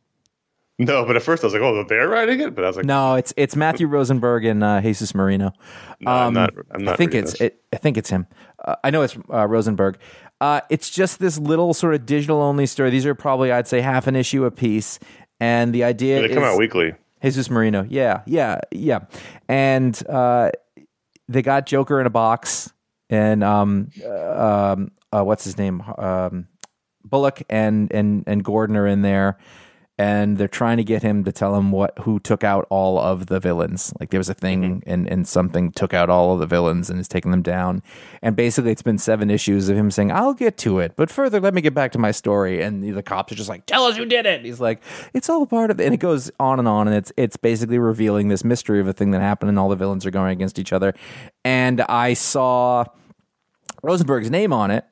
No, but at first I was like, oh, they're writing it, but I was like, No, it's it's Matthew Rosenberg and uh, Jesus Merino. No, I'm not- I'm not I think it's it, I think it's him. Uh, I know it's uh, Rosenberg. Uh, it's just this little sort of digital only story. These are probably I'd say half an issue a piece, and the idea they come out weekly. Jesus Merino. Yeah, yeah, yeah. And uh, they got Joker in a box, and um, uh, um, uh, what's his name? Um, Bullock and and and Gordon are in there, and they're trying to get him to tell him what who took out all of the villains. Like there was a thing, mm-hmm. and and something took out all of the villains and is taking them down. And basically, it's been seven issues of him saying, "I'll get to it," but further, let me get back to my story. And the cops are just like, "Tell us who did it." He's like, "It's all part of it," and it goes on and on, and it's it's basically revealing this mystery of a thing that happened, and all the villains are going against each other. And I saw Rosenberg's name on it,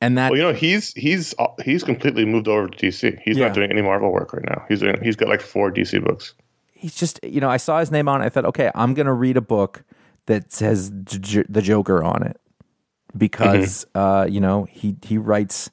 and that Well, you know, he's he's he's completely moved over to DC. He's Yeah. not doing any Marvel work right now. He's doing he's got like four DC books. he's just you know I saw his name on it. I thought, okay, I'm gonna read a book that says J- J- the Joker on it because uh, you know he he writes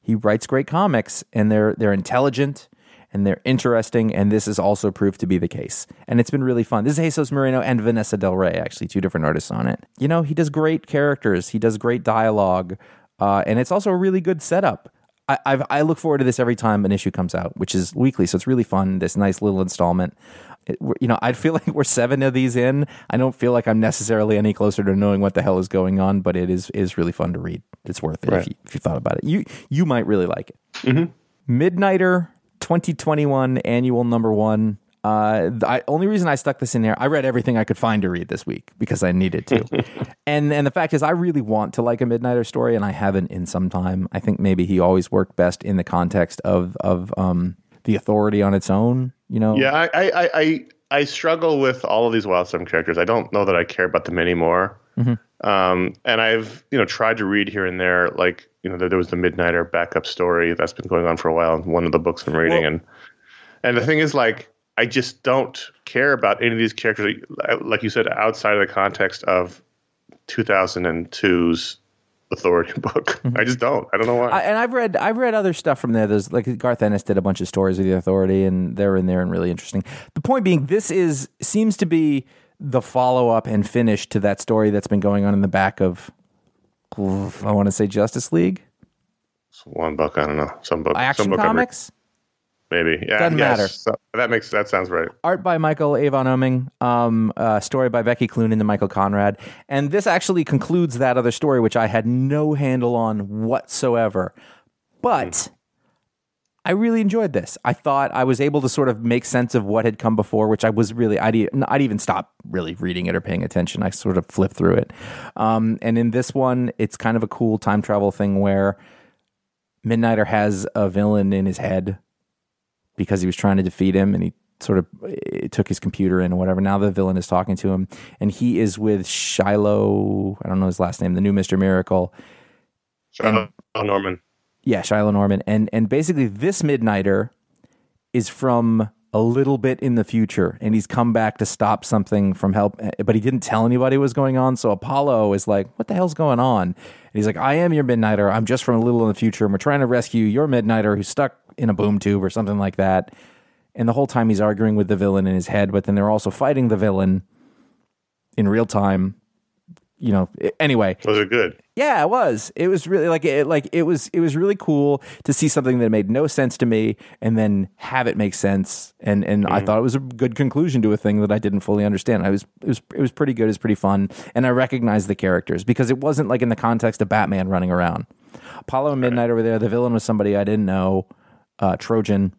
he writes great comics and they're they're intelligent and they're interesting. And this has also proved to be the case. And it's been really fun. This is Jesus Merino and Vanessa Del Rey, actually, two different artists on it. You know, he does great characters, he does great dialogue, uh, and it's also a really good setup. I, I've, I look forward to this every time an issue comes out, which is weekly. So it's really fun. This nice little installment. It, you know, I feel *laughs* like we're seven of these in. I don't feel like I'm necessarily any closer to knowing what the hell is going on, but it is is really fun to read. It's worth it if, you, if you thought about it. You you might really like it. Midnighter 2021 annual number one. Uh, the I, only reason I stuck this in there, I read everything I could find to read this week because I needed to. *laughs* and and the fact is, I really want to like a Midnighter story, and I haven't in some time. I think maybe he always worked best in the context of of um, the authority on its own. You know, Yeah, I, I, I, I, struggle with all of these Wildstorm characters. I don't know that I care about them anymore. Um, and I've you know tried to read here and there, like you know there, there was the Midnighter backup story that's been going on for a while. in One of the books I'm reading, Well- and and the thing is, like, I just don't care about any of these characters. Like you said, outside of the context of 2002's Authority *laughs* book, mm-hmm. I just don't. I don't know why. I, and I've read I've read other stuff from there. There's like Garth Ennis did a bunch of stories with the Authority, and they're in there and really interesting. The point being, this is seems to be the follow up and finish to that story that's been going on in the back of I want to say Justice League One book, I don't know. Some book, some Action book I'm re- Comics. Maybe. Yeah, Doesn't yes. matter. So- that makes that sounds right. art by Michael Avon Oeming, um, uh, story by Becky Cloonan and Michael Conrad. And this actually concludes that other story, which I had no handle on whatsoever. But I really enjoyed this. I thought I was able to sort of make sense of what had come before, which I was really, I'd, I'd even stop really reading it or paying attention. I sort of flipped through it. Um, and in this one, it's kind of a cool time travel thing where Midnighter has a villain in his head because he was trying to defeat him and he sort of eh, took his computer in or whatever. Now the villain is talking to him and he is with Shiloh, I don't know his last name, the new Mr. Miracle. Charlotte Norman. Yeah, Shiloh Norman. And and basically this Midnighter is from a little bit in the future and he's come back to stop something from help but he didn't tell anybody what was going on so apollo is like what the hell's going on and he's like i am your midnighter i'm just from a little in the future and we're trying to rescue your midnighter who's stuck in a boom tube or something like that and the whole time he's arguing with the villain in his head but then they're also fighting the villain in real time you know anyway Those are good. yeah, it was. It was really like it like it was it was really cool to see something that made no sense to me and then have it make sense. And and I mm-hmm. thought it was a good conclusion to a thing that I didn't fully understand. I was it was it was pretty good, it was pretty fun. And I recognized the characters because it wasn't like in the context of Batman running around. Apollo and Midnight over there, the villain was somebody I didn't know, uh, Trojan.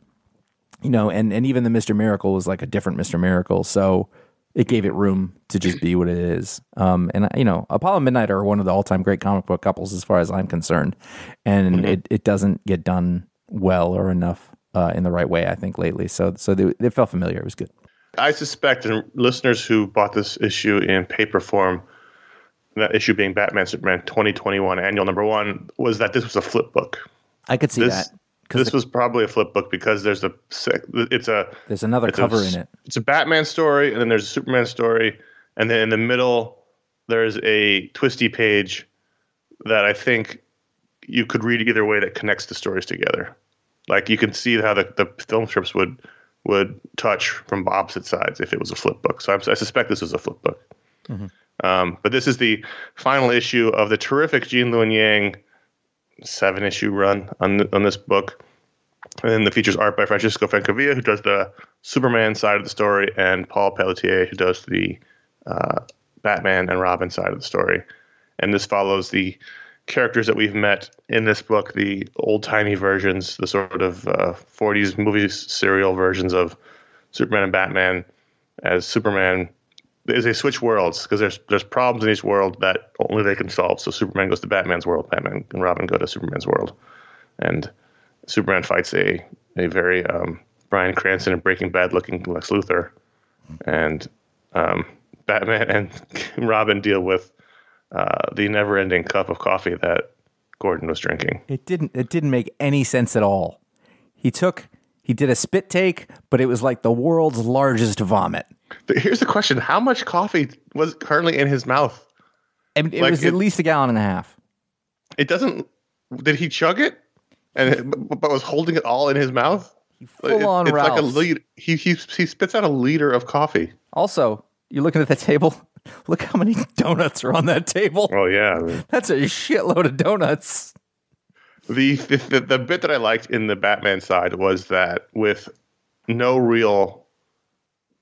You know, and and even the Mr. Miracle was like a different Mr. Miracle. So it gave it room to just be what it is. Um, and you know, Apollo and Midnight are one of the all-time great comic book couples as far as I'm concerned, and it, it doesn't get done well or enough uh, in the right way. I think lately, so so they, it felt familiar. It was good. I suspect, and listeners who bought this issue in paper form, that issue being Batman Superman 2021 annual number one, was that this was a flip book. I could see This that this was probably a flip book because there's a it's a there's another it's a cover in it. It's a Batman story, and then there's a Superman story, and then in the middle there's a twisty page that I think you could read either way that connects the stories together. Like you can see how the, the film strips would would touch from opposite sides if it was a flip book. So I'm, I suspect this was a flip book. Um, but this is the final issue of the terrific Gene Luen Yang seven issue run on on this book. And then the features art by Francisco Francavilla, who does the Superman side of the story, and Paul Pelletier, who does the uh, Batman and Robin side of the story. And this follows the characters that we've met in this book, the old timey versions, the sort of uh, 40s movie serial versions of Superman and Batman as Superman. Is they switch worlds because there's there's problems in each world that only they can solve. So Superman goes to Batman's world, Batman and Robin go to Superman's world, and Superman fights a a very um, Bryan Cranston and Breaking Bad looking Lex Luthor, and um, Batman *laughs* and Robin deal with uh, the never ending cup of coffee that Gordon was drinking. It didn't it didn't make any sense at all. He took he did a spit take, but it was like the world's largest vomit. Here's the question: How much coffee was currently in his mouth? And it Like was it- at least a gallon and a half. It doesn't. Did he chug it? And it, but was holding it all in his mouth? Full on it's like a lead. He, he he spits out a liter of coffee. Also, you're looking at that table. *laughs* Look how many donuts are on that table. Oh yeah. I mean, That's a shitload of donuts. the, the the the bit that I liked in the Batman side was that with no real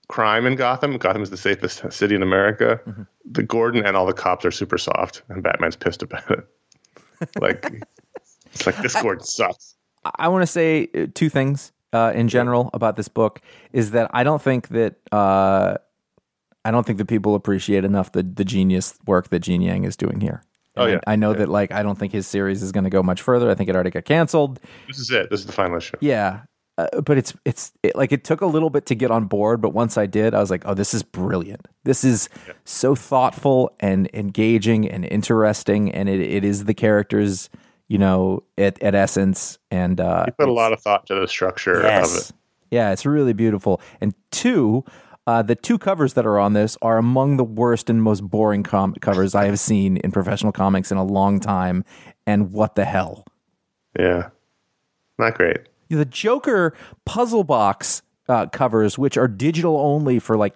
crime in Gotham, Gotham is the safest city in America. Mm-hmm. The Gordon and all the cops are super soft, and Batman's pissed about it. *laughs* Like, it's like this Gordon sucks. I want to say uh, two things uh, in general about this book is that I don't think that uh, I don't think that people appreciate enough the the genius work that Gene Yang is doing here. Oh, And I- yeah. I, know that like I don't think his series is going to go much further. I think it already got canceled. This is it. This is the final issue. Yeah, uh, but it's it's it, like it took a little bit to get on board, but once I did, I was like, oh, this is brilliant. This is so thoughtful and engaging and interesting, and it, it is the characters, you know, at, at essence. And uh, He put a lot of thought to the structure of Yes. it. Yeah, it's really beautiful. And two, uh, the two covers that are on this are among the worst and most boring com- covers I have seen in professional comics in a long time. And what the hell? Yeah, not great. The Joker puzzle box uh, covers, which are digital only for like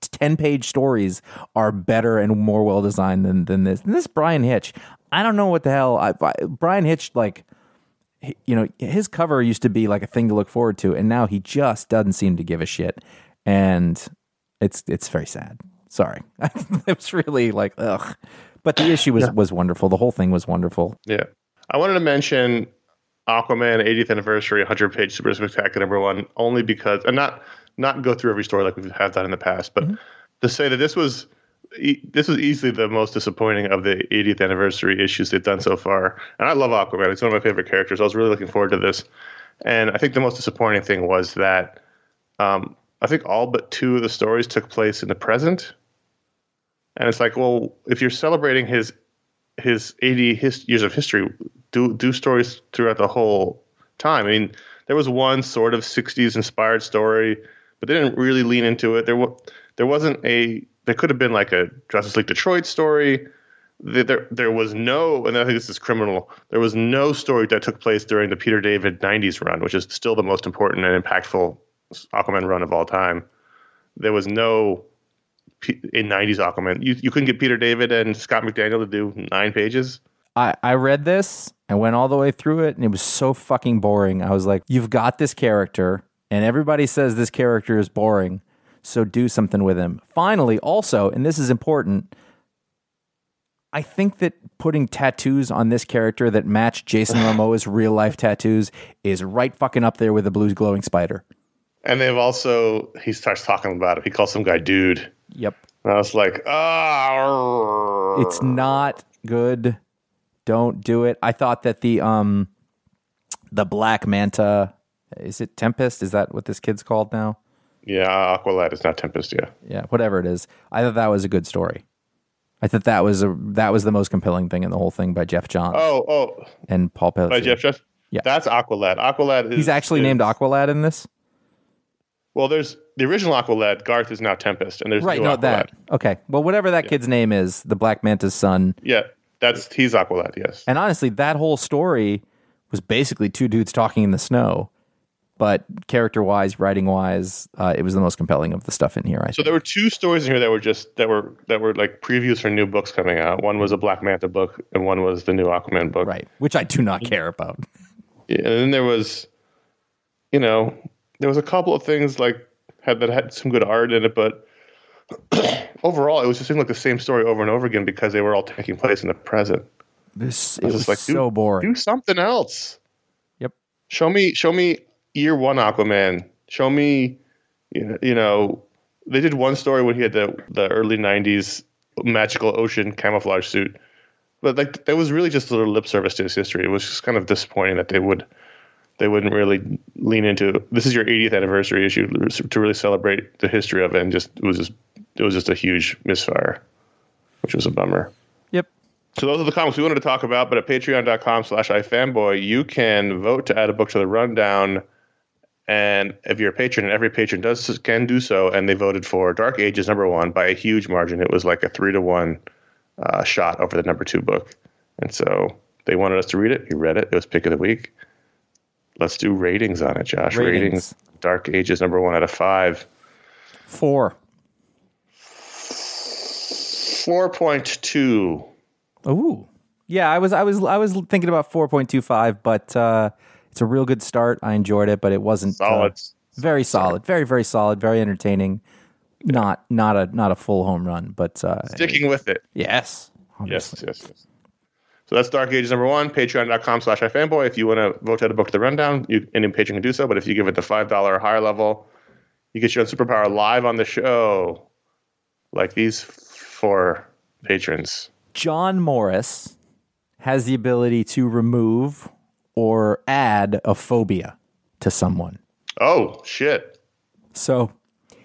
10 page stories, are better and more well designed than, than this. And this Bryan Hitch, I don't know what the hell. I, I, Bryan Hitch, like, he- you know, his cover used to be like a thing to look forward to, and now he just doesn't seem to give a shit. And it's it's very sad. Sorry. *laughs* it was really like, ugh. But the issue was, was wonderful. The whole thing was wonderful. Yeah. I wanted to mention Aquaman 80th anniversary 100 page super spectacular number one only because and not not go through every story like we have had done in the past, but to say that this was e- this was easily the most disappointing of the 80th anniversary issues they've done so far. And I love Aquaman; it's one of my favorite characters. I was really looking forward to this, and I think the most disappointing thing was that um, I think all but two of the stories took place in the present. And it's like, well, if you're celebrating his his 80 his, years of history do do stories throughout the whole time. I mean, there was one sort of 60s inspired story, but they didn't really lean into it. There wa- there wasn't a there could have been like a Justice League Detroit story. There, there, there was no, and I think this is criminal. There was no story that took place during the Peter David '90s run, which is still the most important and impactful Aquaman run of all time. There was no P- in '90s Aquaman. You you couldn't get Peter David and Scott McDaniel to do nine pages. I, I read this and went all the way through it, and it was so fucking boring. I was like, you've got this character, and everybody says this character is boring, so do something with him. Finally, also, and this is important, I think that putting tattoos on this character that match Jason *laughs* Momoa's real life tattoos is right fucking up there with the blues glowing spider. And they've also he starts talking about it. He calls some guy dude. Yep. And I was like, ah, It's not good. Don't do it. I thought that the um the black manta is it Tempest? Is that what this kid's called now? yeah, Aqualad is not Tempest. Yeah, Yeah, whatever it is. I thought that was a good story. I thought that was a that was the most compelling thing in the whole thing by Geoff Johns Oh, oh, and Paul Pelletier. by Jeff Jeff. Yeah. that's Aqualad. Aqualad is He's actually is- named Aqualad in this. Well, there's the original Aqualad. Garth is now Tempest, and there's Right, no Aqualad. that. Okay. Well, whatever that kid's name is, the Black Manta's son. Yeah, that's he's Aqualad. Yes. And honestly, that whole story was basically two dudes talking in the snow. But character wise, writing wise, uh, it was the most compelling of the stuff in here. I So think. there were two stories in here that were just that were that were like previews for new books coming out. One was a Black Manta book, and one was the new Aquaman book. right, which I do not care about. Yeah, and then there was, you know, there was a couple of things like had that had some good art in it, but *clears throat* overall, it was just seemed like the same story over and over again because they were all taking place in the present. This it I was was like, so do, boring. Do something else. Yep. Show me, show me year one Aquaman. Show me, you know, you know, they did one story when he had the the early '90s magical ocean camouflage suit, but like that was really just a little lip service to his history. It was just kind of disappointing that they would they wouldn't really lean into this is your 80th anniversary issue to really celebrate the history of it, and just it was just it was just a huge misfire, which was a bummer. Yep. So those are the comics we wanted to talk about, but at patreon.com slash ifanboy, you can vote to add a book to the rundown. And if you're a patron, and every patron does can do so, and they voted for Dark Ages number one by a huge margin. It was like a three to one uh, shot over the number two book. And so they wanted us to read it. We read it. It was pick of the week. Let's do ratings on it, Josh. Ratings. Ratings. Dark Ages number one out of five. Four. Four point two. Ooh. Yeah, I was I was I was thinking about 4.25, but uh, it's a real good start. I enjoyed it, but it wasn't uh, Solid. very solid, very very solid, very entertaining. Not not a not a full home run, but uh, Sticking with it. yes. Yes, yes, yes. So that's Dark Ages number one, patreon.com slash ifanboy. If you want to vote out a book to the rundown, you, any patron can do so. But if you give it the $5 or higher level, you get your own superpower live on the show, like these four patrons. John Morris has the ability to remove or add a phobia to someone. Oh, shit. So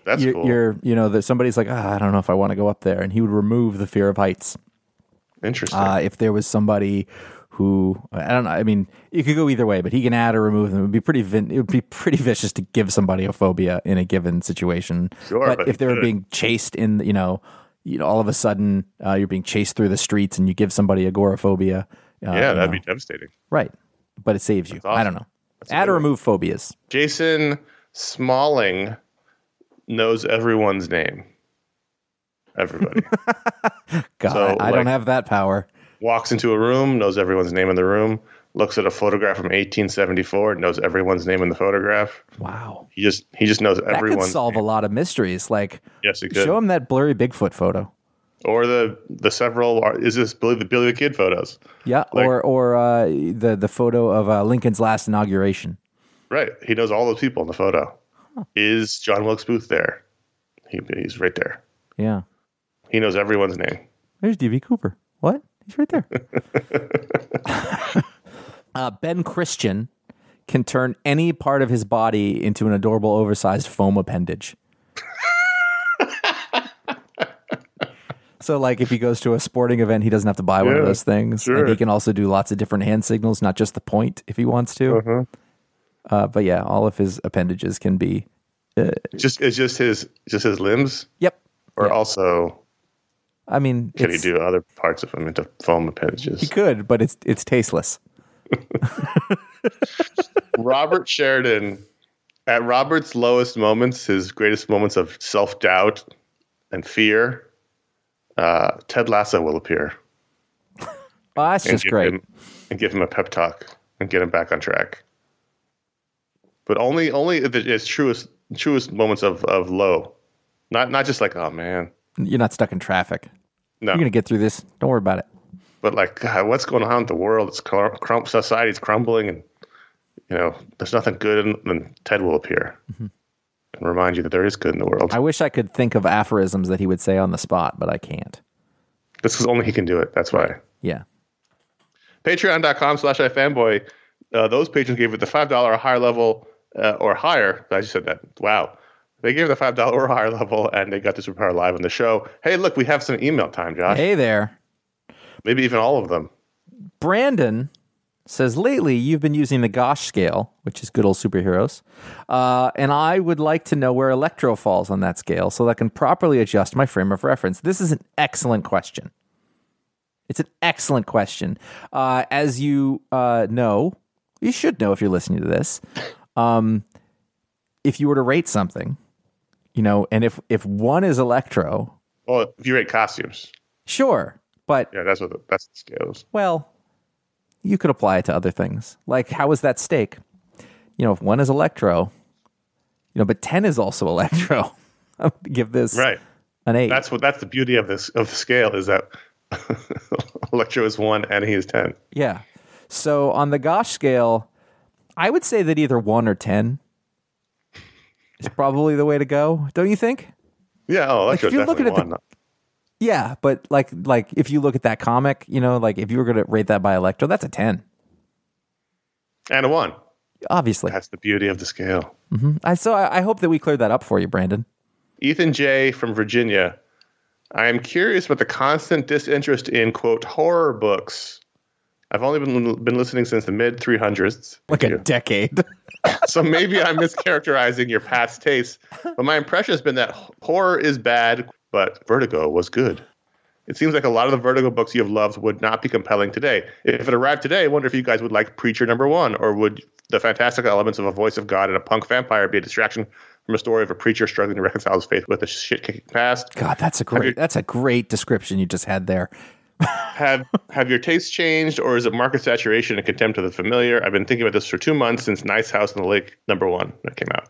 That's you're, cool. you're you know that somebody's like, ah, I don't know if I want to go up there, and he would remove the fear of heights. Interesting. Uh, if there was somebody who I don't know, I mean, it could go either way, but he can add or remove them. It would be pretty vin- it would be pretty vicious to give somebody a phobia in a given situation. Sure, but but if they were being chased in, you know, you know, all of a sudden uh, you're being chased through the streets and you give somebody agoraphobia. Uh, yeah, that'd know, be devastating. right, but it saves you. I don't know. a Add or remove phobias. Jason Smalling knows everyone's name. Everybody. *laughs* God, So, I don't have that power. Walks into a room, knows everyone's name in the room, looks at a photograph from 1874, knows everyone's name in the photograph. Wow, He just he just knows that could solve name. a lot of mysteries. Like, Yes, it could. show him that blurry Bigfoot photo. or the the several is this Billy the Billy the Kid photos? Yeah, Like- or or uh, the the photo of uh, Lincoln's last inauguration. Right. He knows all those people in the photo. Is John Wilkes Booth there? He, he's right there. Yeah, He knows everyone's name. there's DB Cooper. What? He's right there. *laughs* uh, ben Christian can turn any part of his body into an adorable, oversized foam appendage. So, like, if he goes to a sporting event, he doesn't have to buy one of those things, sure. and he can also do lots of different hand signals, not just the point, if he wants to. Uh-huh. Uh, but yeah, all of his appendages can be. Just it's just his just his limbs, Yep. or Yeah. also I mean, can he do other parts of him into foam appendages? He could, but it's it's tasteless. *laughs* Robert Sheridan, at Robert's lowest moments, his greatest moments of self doubt and fear, uh, Ted Lasso will appear *laughs* Oh, that's just great. him and give him a pep talk and get him back on track. But only only at his truest truest moments of, of low, not not just like oh man, You're not stuck in traffic. no, You're gonna get through this. Don't worry about it. but like God, what's going on in the world? It's cr- crum- society's crumbling, and you know there's nothing good. And then Ted will appear and remind you that there is good in the world. I wish I could think of aphorisms that he would say on the spot, but I can't. This is only he can do it. That's why. Yeah. Patreon.com slash iFanboy. Uh, those patrons gave it the $5 or higher level uh, or higher. I just said that. Wow. They gave the $5 or *laughs* higher level and they got the superpower live on the show. Hey, look, we have some email time, Josh. Hey there. Maybe even all of them. Brandon says lately you've been using the Gosh scale, which is good old superheroes, uh, and I would like to know where Electro falls on that scale so that I can properly adjust my frame of reference. This is an excellent question. It's an excellent question. Uh, as you uh, know, you should know if you're listening to this. Um, if you were to rate something, you know, and if if one is Electro, Well, if you rate costumes. sure, but Yeah, that's what the, that's the scales. well, you could apply it to other things. Like, how is that steak? You know, if one is electro, you know, but 10 is also *laughs* electro. I'm going to give this Right. an eight. That's what that's the beauty of this of the scale is that *laughs* Electro is one and he is ten. yeah. So on the Gosh scale, I would say that either one or 10 is probably the way to go. Don't you think? Yeah, oh if you're looking definitely at the- Yeah. But like, like if you look at that comic, you know, like if you were going to rate that by electro, that's a 10. and a one. Obviously. That's the beauty of the scale. Mm-hmm. I, so I, I hope that we cleared that up for you, Brandon. Ethan J. from Virginia. I am curious about the constant disinterest in quote horror books. I've only been been listening since the mid 300s. Like a decade. *laughs* so maybe I'm mischaracterizing your past tastes, but my impression has been that horror is bad, but Vertigo was good. It seems like a lot of the Vertigo books you have loved would not be compelling today. If it arrived today, I wonder if you guys would like Preacher number one, or would the fantastical elements of a voice of God and a punk vampire be a distraction from a story of a preacher struggling to reconcile his faith with a shit kicking past? God, that's a great that's a great description you just had there. Have have your tastes changed, or is it market saturation and contempt of the familiar? I've been thinking about this for two months since Nice House in the Lake number one that came out.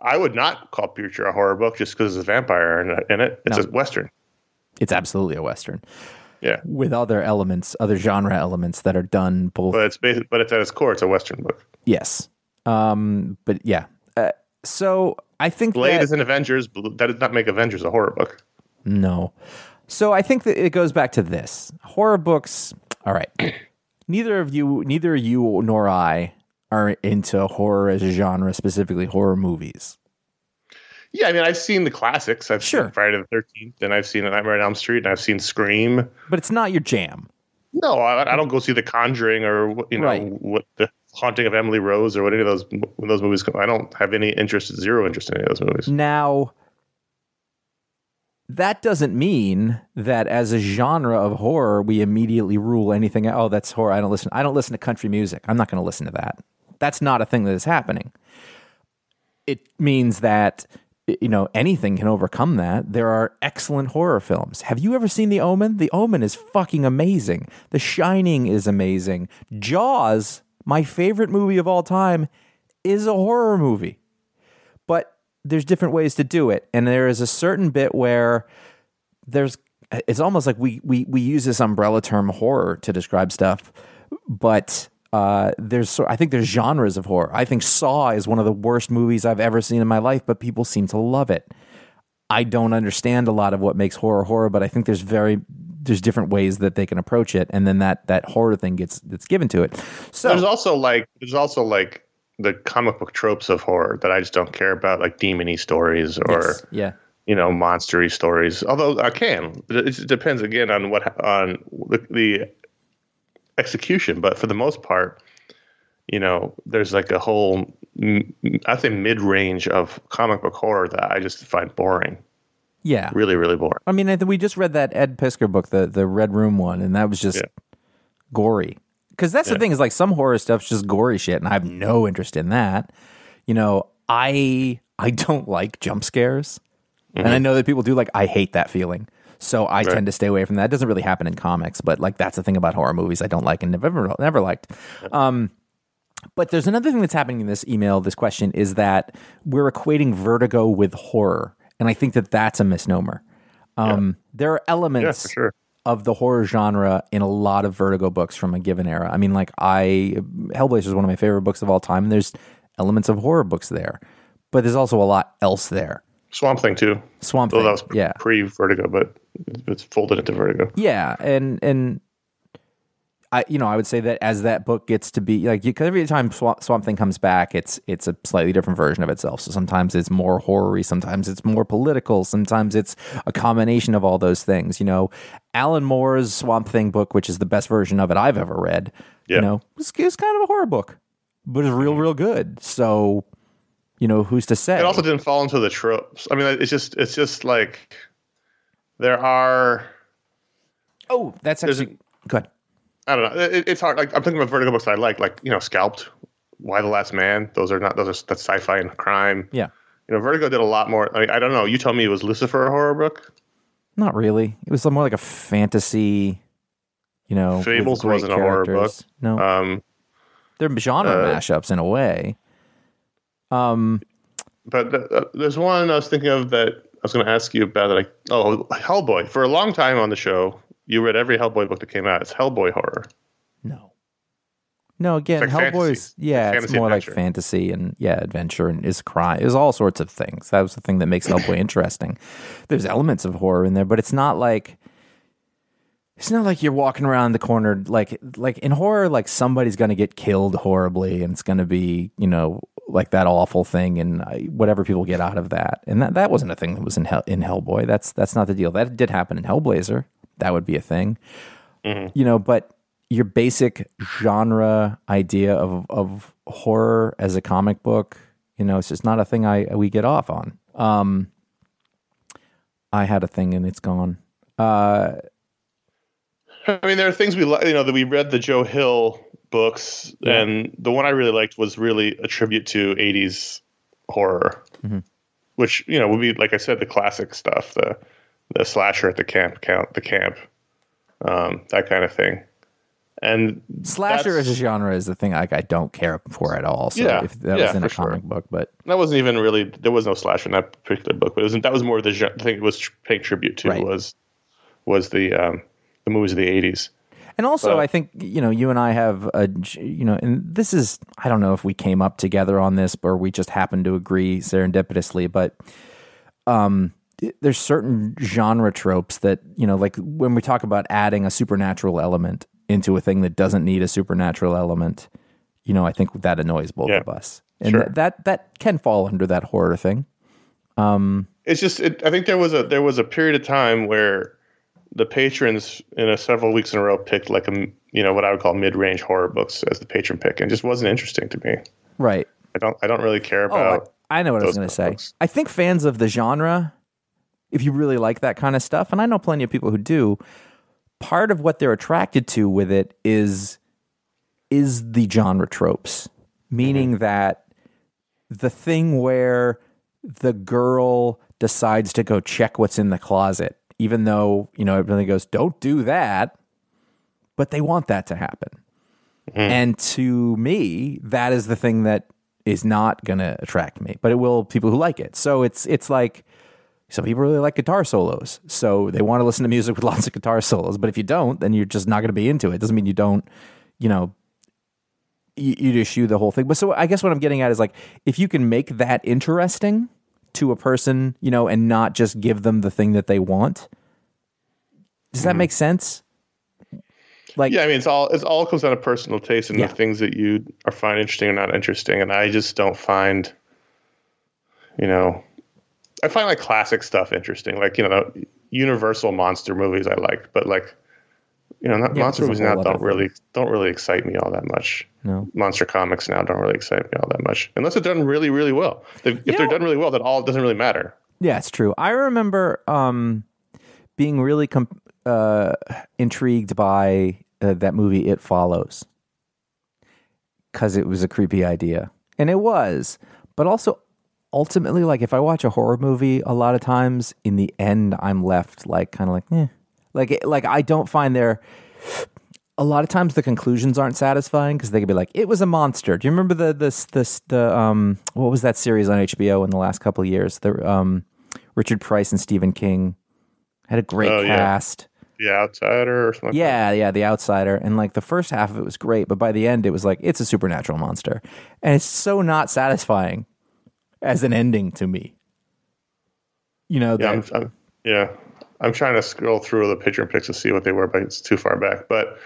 I would not call Preacher a horror book just because there's a vampire in it. In it. It's No. a western. It's absolutely a western Yeah, with other elements, other genre elements that are done both. but it's basic, but it's at its core, it's a western book. yes, um, but yeah. Uh, so I think Blade that, is in Avengers. That does not make Avengers a horror book. No. So I think that it goes back to this. Horror books, all right. *clears throat* neither of you neither you nor I are into horror as a genre, specifically horror movies. Yeah, I mean, I've seen the classics. I've Sure. seen Friday the Thirteenth, and I've seen Nightmare on Elm Street, and I've seen Scream. But it's not your jam. No, I, I don't go see The Conjuring or you know Right. what the Haunting of Emily Rose or what any of those those movies. I don't have any interest, zero interest in any of those movies. Now that doesn't mean that as a genre of horror we immediately rule anything oh that's horror I don't listen I don't listen to country music. I'm not going to listen to that. That's not a thing that is happening. It means that you know anything can overcome that. There are excellent horror films. Have you ever seen The Omen? The Omen is fucking amazing. The Shining is amazing. Jaws, my favorite movie of all time, is a horror movie but there's different ways to do it and there is a certain bit where there's it's almost like we we we use this umbrella term horror to describe stuff but uh, there's I think there's genres of horror. I think Saw is one of the worst movies I've ever seen in my life, but people seem to love it. I don't understand a lot of what makes horror horror, but I think there's very there's different ways that they can approach it, and then that that horror thing gets gets given to it. So There's also like there's also like the comic book tropes of horror that I just don't care about, like demony stories or yes, yeah, you know monstery stories. Although I can, it depends again on what on the, the execution. But for the most part, you know, there's like a whole I say mid range of comic book horror that I just find boring, yeah. really, really boring. I mean, I think we just read that Ed Piskor book, the the Red Room one, and that was just Yeah. gory. Because that's the thing is like some horror stuff's just gory shit, and I have no interest in that. You know, I I don't like jump scares, and I know that people do. Like, I hate that feeling, so I tend to stay away from that. It doesn't really happen in comics, but like that's the thing about horror movies I don't like and never never liked. Um, but there's another thing that's happening in this email, this question, is that we're equating vertigo with horror. And I think that that's a misnomer. Um, There are elements for sure. Of the horror genre in a lot of vertigo books from a given era. I mean, like, I, Hellblazer is one of my favorite books of all time. And there's elements of horror books there, but there's also a lot else there. Swamp Thing too. Swamp Thing. that was yeah. pre Vertigo, but it's folded into Vertigo. Yeah, and and I you know I would say that as that book gets to be like because every time Swamp, Swamp Thing comes back, it's it's a slightly different version of itself. So sometimes it's more horror sometimes it's more political, sometimes it's a combination of all those things. You know, Alan Moore's Swamp Thing book, which is the best version of it I've ever read. Yeah. You know, it's, it's kind of a horror book, but it's real mm-hmm. real good. So. You know who's to say? It also didn't fall into the tropes. I mean, it's just it's just like there are. oh, that's actually good. I don't know. It, it's hard. Like I'm thinking about Vertigo books I like, like you know, Scalped, Y the Last Man. Those are not those are that's sci-fi and crime. Yeah, You know, Vertigo did a lot more. I mean, I don't know. You told me it was Lucifer a horror book. Not really. It was more like a fantasy, you know. Fables wasn't a horror characters. No, Um, they're genre uh, mashups in a way. Um, but th- uh, there's one I was thinking of that I was going to ask you about. That I oh Hellboy. For a long time on the show, you read every Hellboy book that came out. It's Hellboy horror. no, no. Again, It's like Hellboy's yeah, Like it's more adventure. like fantasy and yeah, adventure and is crime. Is all sorts of things. That was the thing that makes Hellboy *coughs* interesting. There's elements of horror in there, but it's not like it's not like you're walking around the corner like like in horror like somebody's going to get killed horribly and it's going to be you know like that awful thing and whatever people get out of that and that that wasn't a thing that was in Hell, in Hellboy that's that's not the deal that did happen in Hellblazer that would be a thing. You know but your basic genre idea of of horror as a comic book you know it's just not a thing I we get off on. Um I had a thing and it's gone. Uh I mean, there are things we li- you know that we read the Joe Hill books, and the one I really liked was really a tribute to '80s horror, which you know would be like I said, the classic stuff, the the slasher at the camp, count the camp, um, that kind of thing. And Slasher as a genre is the thing like I don't care for at all. So Yeah, if that yeah, was in a for sure. comic book, but that wasn't even really there was no slasher in that particular book, but it was that was more the gen- thing it was paying tribute to Right. was was the um, the movies of the '80s. And also, But- I think you know, you and I have a, you know, and this is I don't know if we came up together on this or we just happened to agree serendipitously, but um, there's certain genre tropes that you know, like when we talk about adding a supernatural element into a thing that doesn't need a supernatural element, you know, I think that annoys both Yeah, of us, and sure. that, that that can fall under that horror thing. Um, it's just it, I think there was a there was a period of time where the patrons in a several weeks in a row picked like a you know what I would call mid range horror books as the patron pick, and just wasn't interesting to me. Right. I don't I don't really care Oh, I, about. I know what I was going to say. I think fans of the genre, if you really like that kind of stuff, and I know plenty of people who do, part of what they're attracted to with it is is the genre tropes, mm-hmm. meaning that the thing where the girl decides to go check what's in the closet, even though you know everybody goes, "Don't do that," but they want that to happen. Mm-hmm. And to me, that is the thing that is not going to attract me, but it will people who like it. So it's it's like some people really like guitar solos, so they want to listen to music with *laughs* lots of guitar solos. But if you don't, then you're just not going to be into it. Doesn't mean you don't, you know, you, you just the whole thing. But so I guess what I'm getting at is like if you can make that interesting to a person, you know, and not just give them the thing that they want. Does that mm-hmm. make sense? Like Yeah, I mean it's all it's all comes down to personal taste and Yeah. the things that you are find interesting or not interesting, and I just don't find, you know, I find like classic stuff interesting, like you know, Universal monster movies I like, but like, you know, not, Yeah, monster movies now don't really don't really excite me all that much. No. monster comics now don't really excite me all that much, unless they're done really really well. If, if they're know- done really well, then all it doesn't really matter. Yeah, it's true. I remember um, being really com- uh, intrigued by uh, that movie It Follows because it was a creepy idea, and it was. But also, ultimately, like if I watch a horror movie, a lot of times in the end, I'm left like kind of like, eh. like like I don't find there. A lot of times the conclusions aren't satisfying because they could be like, "It was a monster." Do you remember the this this the um what was that series on HBO in the last couple of years? The um Richard Price and Stephen King had a great Oh, yeah. The Outsider or something. like that. Yeah, yeah, The Outsider. And like the first half of it was great, but by the end it was like it's a supernatural monster. And it's so not satisfying as an ending to me. You know, Yeah, I'm, I'm, yeah. I'm trying to scroll through the picture and pics to see what they were, but it's too far back. But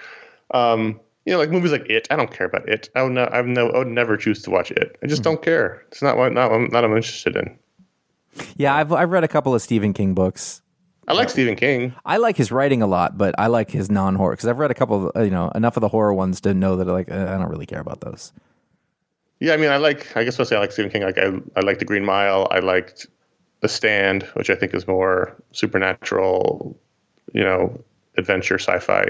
um, you know, like movies like It, I don't care about It. I would not, I've no, I would never choose to watch It. I just Mm-hmm. don't care. It's not what not not I'm interested in. yeah, I've I've read a couple of Stephen King books. I like Stephen King. I like his writing a lot, but I like his non-horror because I've read a couple of, uh, you know, enough of the horror ones to know that like uh, I don't really care about those. Yeah, I mean, I like. I guess I'll say I like Stephen King. Like I, I like The Green Mile. I liked The Stand, which I think is more supernatural, you know, adventure sci-fi.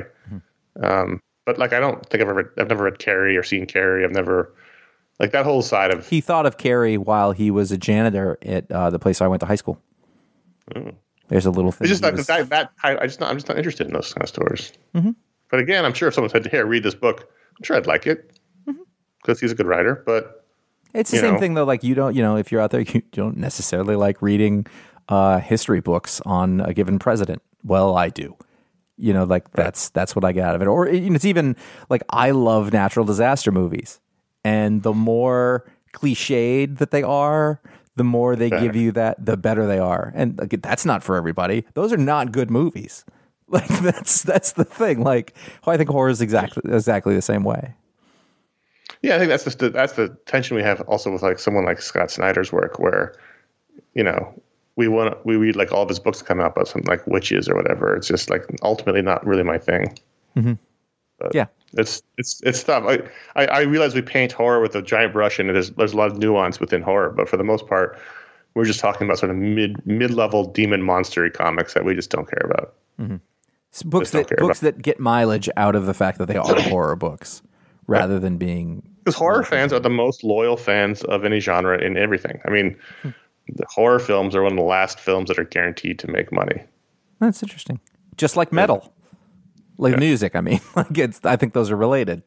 Um, but like, I don't think I've ever, I've never read Carrie or seen Carrie. I've never, like that whole side of. He thought of Carrie while he was a janitor at uh, the place I went to high school. There's a little thing. It's just like was- that. That I, I just not, I'm just not interested in those kind of stories. But again, I'm sure if someone said, "Here, read this book," I'm sure I'd like it because he's a good writer. But It's the same know. thing though. Like you don't, you know, if you're out there, *laughs* you don't necessarily like reading uh, history books on a given president. Well, I do. You know, like that's that's what I get out of it. Or you know, it's even like I love natural disaster movies, and the more cliched that they are, the more they give you that, the better they are. And like, that's not for everybody. Those are not good movies. *laughs* Like that's that's the thing. Like I think horror is exactly exactly the same way. Yeah, I think that's just the, that's the tension we have also with like someone like Scott Snyder's work, where you know we want we read like all of his books come out about something like witches or whatever. It's just like ultimately not really my thing. Mm-hmm. Yeah. It's it's it's tough. I, I I realize we paint horror with a giant brush, and there's there's a lot of nuance within horror, but for the most part, we're just talking about sort of mid mid level demon monstery comics that we just don't care about. Mm-hmm. S- books that books that get mileage out of the fact that they are *coughs* horror books, rather than being Because horror fans are the most loyal fans of any genre in everything. I mean, the horror films are one of the last films that are guaranteed to make money. That's interesting. Just like metal, like music. I mean, *laughs* like it's. I think those are related.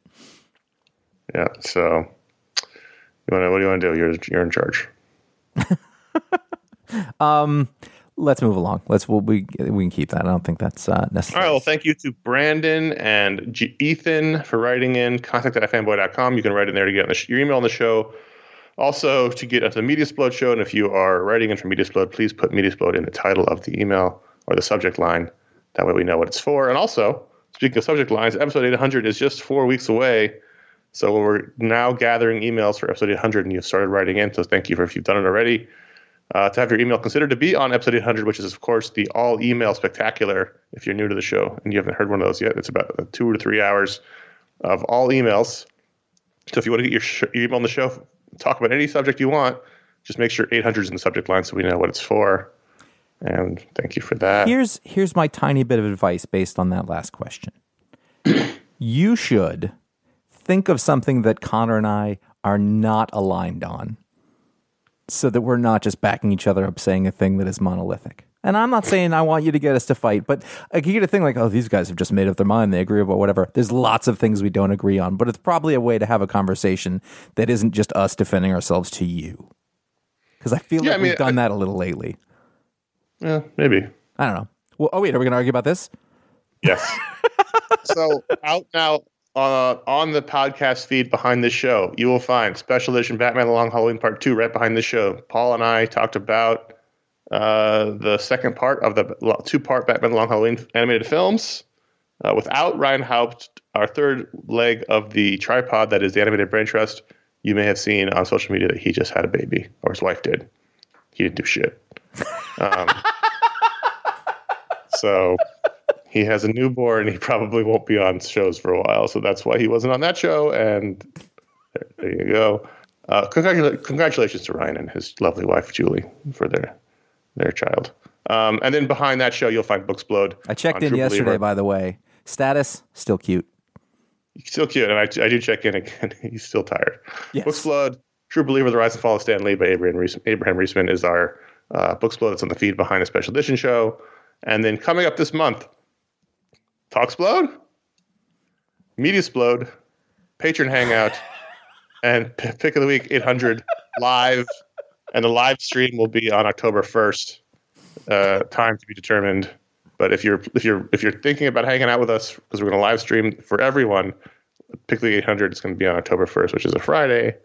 Yeah. So, you want to? What do you want to do? You're you're in charge. *laughs* Um, Let's move along. Let's. We'll, we we can keep that. I don't think that's uh, necessary. All right. Well, thank you to Brandon and G- Ethan for writing in. Contact at fanboy.com. You can write in there to get the your email on the show. Also, to get onto the Media Explode show, and if you are writing in for Media Explode, please put Media Explode in the title of the email or the subject line. That way we know what it's for. And also, speaking of subject lines, episode 800 is just four weeks away. So we're now gathering emails for episode 800, and you've started writing in. So thank you for if you've done it already. Uh, to have your email considered to be on episode 800, which is, of course, the all email spectacular. If you're new to the show and you haven't heard one of those yet, it's about two to three hours of all emails. So if you want to get your, sh- your email on the show, talk about any subject you want, just make sure 800 is in the subject line so we know what it's for. And thank you for that. Here's here's my tiny bit of advice based on that last question. you should think of something that Conor and I are not aligned on, so that we're not just backing each other up saying a thing that is monolithic. And I'm not saying I want you to get us to fight, but I you get a thing like, oh, these guys have just made up their mind. They agree about whatever. There's lots of things we don't agree on, but it's probably a way to have a conversation that isn't just us defending ourselves to you. Because I feel Yeah, like I mean, we've done I- that a little lately. Yeah, maybe. I don't know. Well, oh wait, are we going to argue about this? Yes. *laughs* so out now uh, on the podcast feed behind this show, you will find special edition Batman: The Long Halloween Part Two right behind this show. Paul and I talked about uh, the second part of the two-part Batman: The Long Halloween animated films uh, without Ryan Haupt, our third leg of the tripod that is the animated brain trust. You may have seen on social media that he just had a baby, or his wife did. He didn't do shit. Um, *laughs* so he has a newborn. He probably won't be on shows for a while, so that's why he wasn't on that show. And there, there you go. Uh, congratula- congratulations to Ryan and his lovely wife Julie for their their child. Um, and then behind that show, you'll find Booksplode. I checked in True yesterday, Believer. by the way. Status still cute. Still cute, and I, I do check in again. *laughs* He's still tired. Yes. Booksplode, True Believer: of The Rise and Fall of Stan Lee by Abraham, Rees- Abraham Riesman is our uh, Booksplode that's on the feed behind a special edition show. And then coming up this month, Talksplode, Mediasplode, Patron Hangout, *laughs* and P- Pick of the Week 800 live. And the live stream will be on October 1st. Uh, time to be determined. But if you're if you're if you're thinking about hanging out with us because we're going to live stream for everyone, Pick of the 800 is going to be on October 1st, which is a Friday.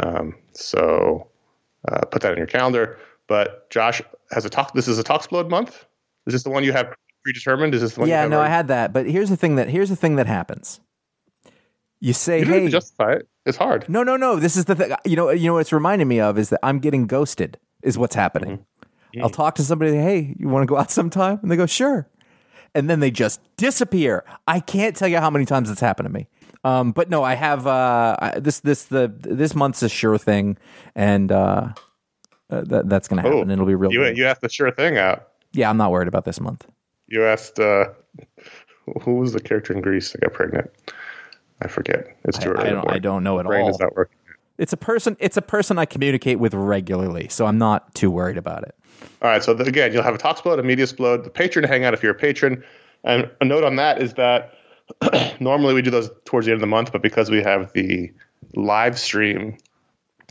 Um, so uh, put that in your calendar. But Josh has a talk. This is a Talksplode month. Is this the one you have predetermined? Is this the one? yeah, have no, I had that. But here's the thing that here's the thing that happens. You say, You "Hey, justify it. It's hard. no, no, no." This is the thing. You know, you know what it's reminding me of is that I'm getting ghosted. Is what's happening. Mm-hmm. I'll talk to somebody. Hey, you want to go out *laughs* sometime? And they go, "Sure," and then they just disappear. I can't tell you how many times it's happened to me. Um, but no, I have uh, I- this. This the this month's a sure thing, and uh, uh, that, that's going to Oh, happen. It'll be real. You you asked the sure thing out. Yeah, I'm not worried about this month. You asked uh, *laughs* who was the character in Greece that got pregnant? I forget. It's too I, early. I don't. I don't know at Brain all. is not working. It's a person. It's a person I communicate with regularly, so I'm not too worried about it. All right. So the, again, you'll have a Talksplode, a Mediasplode, the patron hangout if you're a patron. And a note on that is that *clears throat* normally we do those towards the end of the month, but because we have the live stream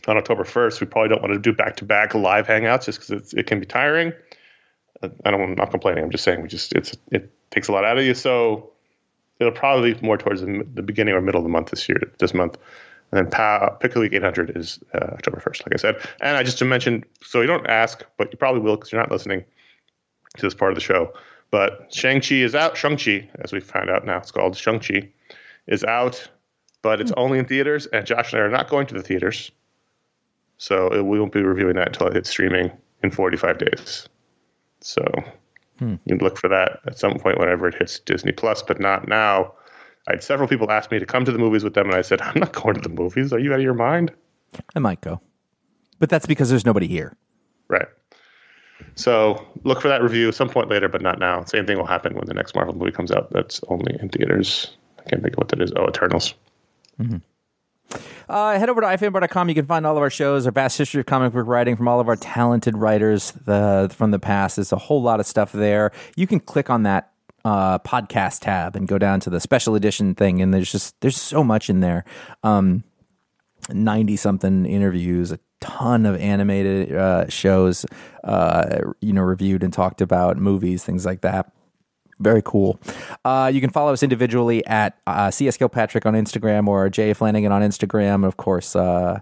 on October 1st, we probably don't want to do back to back live hangouts just because it can be tiring. I don't, I'm not complaining. I'm just saying we just it's it takes a lot out of you. So it'll probably be more towards the, the beginning or middle of the month this year, this month. And then pa- Pick a Week 800 is uh, October 1st, like I said. And I just to mention, so you don't ask, but you probably will because you're not listening to this part of the show. But Shang-Chi is out. Shang-Chi, as we found out now, it's called Shang-Chi, is out, but it's only in theaters. And Josh and I are not going to the theaters. So it, we won't be reviewing that until it hits streaming in 45 days. So hmm. you can look for that at some point whenever it hits Disney Plus, but not now. I had several people ask me to come to the movies with them, and I said, *laughs* I'm not going to the movies. Are you out of your mind? I might go, but that's because there's nobody here. Right. So look for that review at some point later, but not now. Same thing will happen when the next Marvel movie comes out. That's only in theaters. I can't think of what that is. Oh, Eternals. Mm-hmm. Uh, head over to ifanboy.com. You can find all of our shows, our vast history of comic book writing from all of our talented writers the, from the past. There's a whole lot of stuff there. You can click on that uh, podcast tab and go down to the special edition thing, and there's just there's so much in there. Um, 90 something interviews, a ton of animated uh, shows, uh, you know, reviewed and talked about, movies, things like that. Very cool. Uh, you can follow us individually at uh, CS Kilpatrick on Instagram or Jay Flanagan on Instagram. Of course, uh,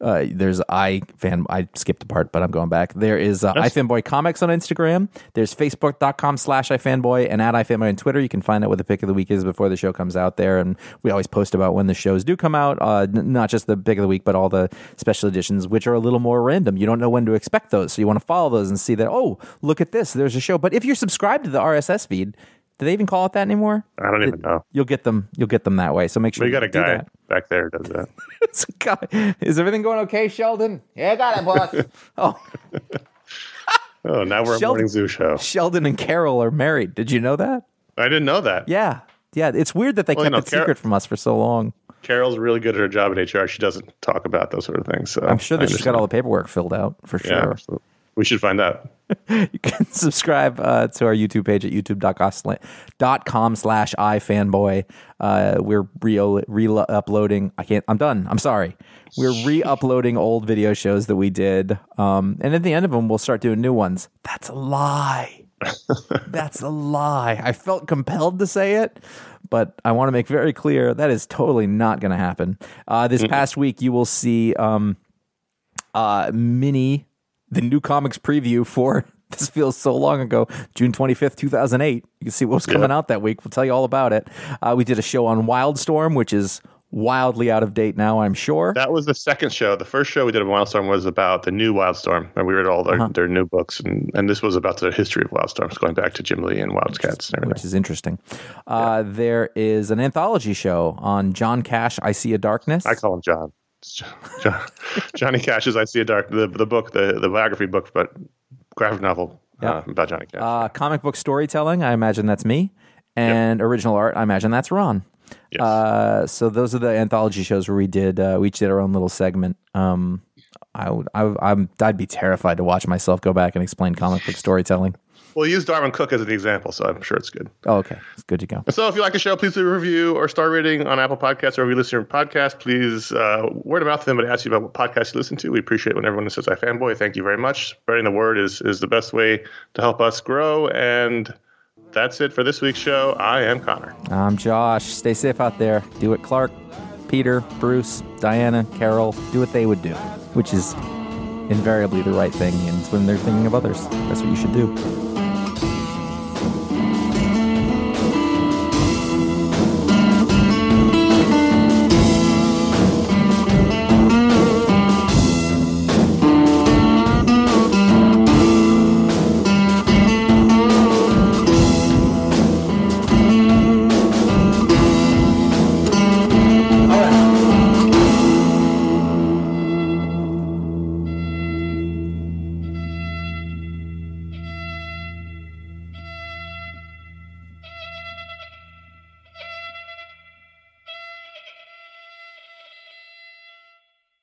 uh, there's i fan. I skipped a part, but I'm going back. There is uh, iFanboy Comics on Instagram. There's Facebook.com slash iFanboy and at iFanboy on Twitter. You can find out what the pick of the week is before the show comes out there. And we always post about when the shows do come out, uh, n- not just the pick of the week, but all the special editions, which are a little more random. You don't know when to expect those. So you want to follow those and see that, oh, look at this. There's a show. But if you're subscribed to the RSS feed, do they even call it that anymore? I don't even know. You'll get them. You'll get them that way. So make sure We got a guy that. back there does that. *laughs* It's a guy. Is everything going okay, Sheldon? Yeah, I got it, boss. *laughs* oh, *laughs* Oh, now we're a Sheldon- morning zoo show. Sheldon and Carol are married. Did you know that? I didn't know that. Yeah, yeah. It's weird that they Well, you kept know, it Car- secret from us for so long. Carol's really good at her job in HR. She doesn't talk about those sort of things. So I'm sure that she's got all the paperwork filled out for Yeah, sure. so we should find out. *laughs* You can subscribe uh, to our YouTube page at youtube.com slash ifanboy. Uh, we're re- re-uploading. I can't. I'm done. I'm sorry. We're *laughs* re-uploading old video shows that we did, um, and at the end of them, we'll start doing new ones. That's a lie. *laughs* That's a lie. I felt compelled to say it, but I want to make very clear that is totally not going to happen. Uh, this past week, you will see um, uh, mini the new comics preview for *laughs* this feels so long ago june 25th 2008 you can see what was coming Yeah. out that week we'll tell you all about it uh, we did a show on wildstorm which is wildly out of date now i'm sure That was the second show. The first show we did of Wildstorm was about the new Wildstorm, and we read all their, Uh-huh. their new books, and, and this was about the history of Wildstorms, going back to Jim Lee and Wildcats and everything. which is interesting uh, there is an anthology show on john cash i see a darkness I call him John. John, John Johnny Cash's I See a Dark, the, the book, the, the biography book, but graphic novel Yeah. uh, about Johnny Cash. uh, comic book storytelling i imagine that's me and original art i imagine that's ron yes. Uh, so those are the anthology shows where we did uh, we each did our own little segment. Um, I would I, I'm I'd be terrified to watch myself go back and explain comic book storytelling. We'll use Darwyn Cooke as an example, so I'm sure it's good. Oh, okay, it's good to go. So if you like the show, please leave a review or star rating on Apple Podcasts or if you listen to your podcast, please uh, word of mouth to them and ask you about what podcast you listen to. We appreciate when everyone says iFanboy. Thank you very much. Spreading the word is, is the best way to help us grow. And that's it for this week's show. I am Conor. I'm Josh. Stay safe out there. Do what Clark, Peter, Bruce, Diana, Carol do what they would do, which is invariably the right thing. And when they're thinking of others, that's what you should do.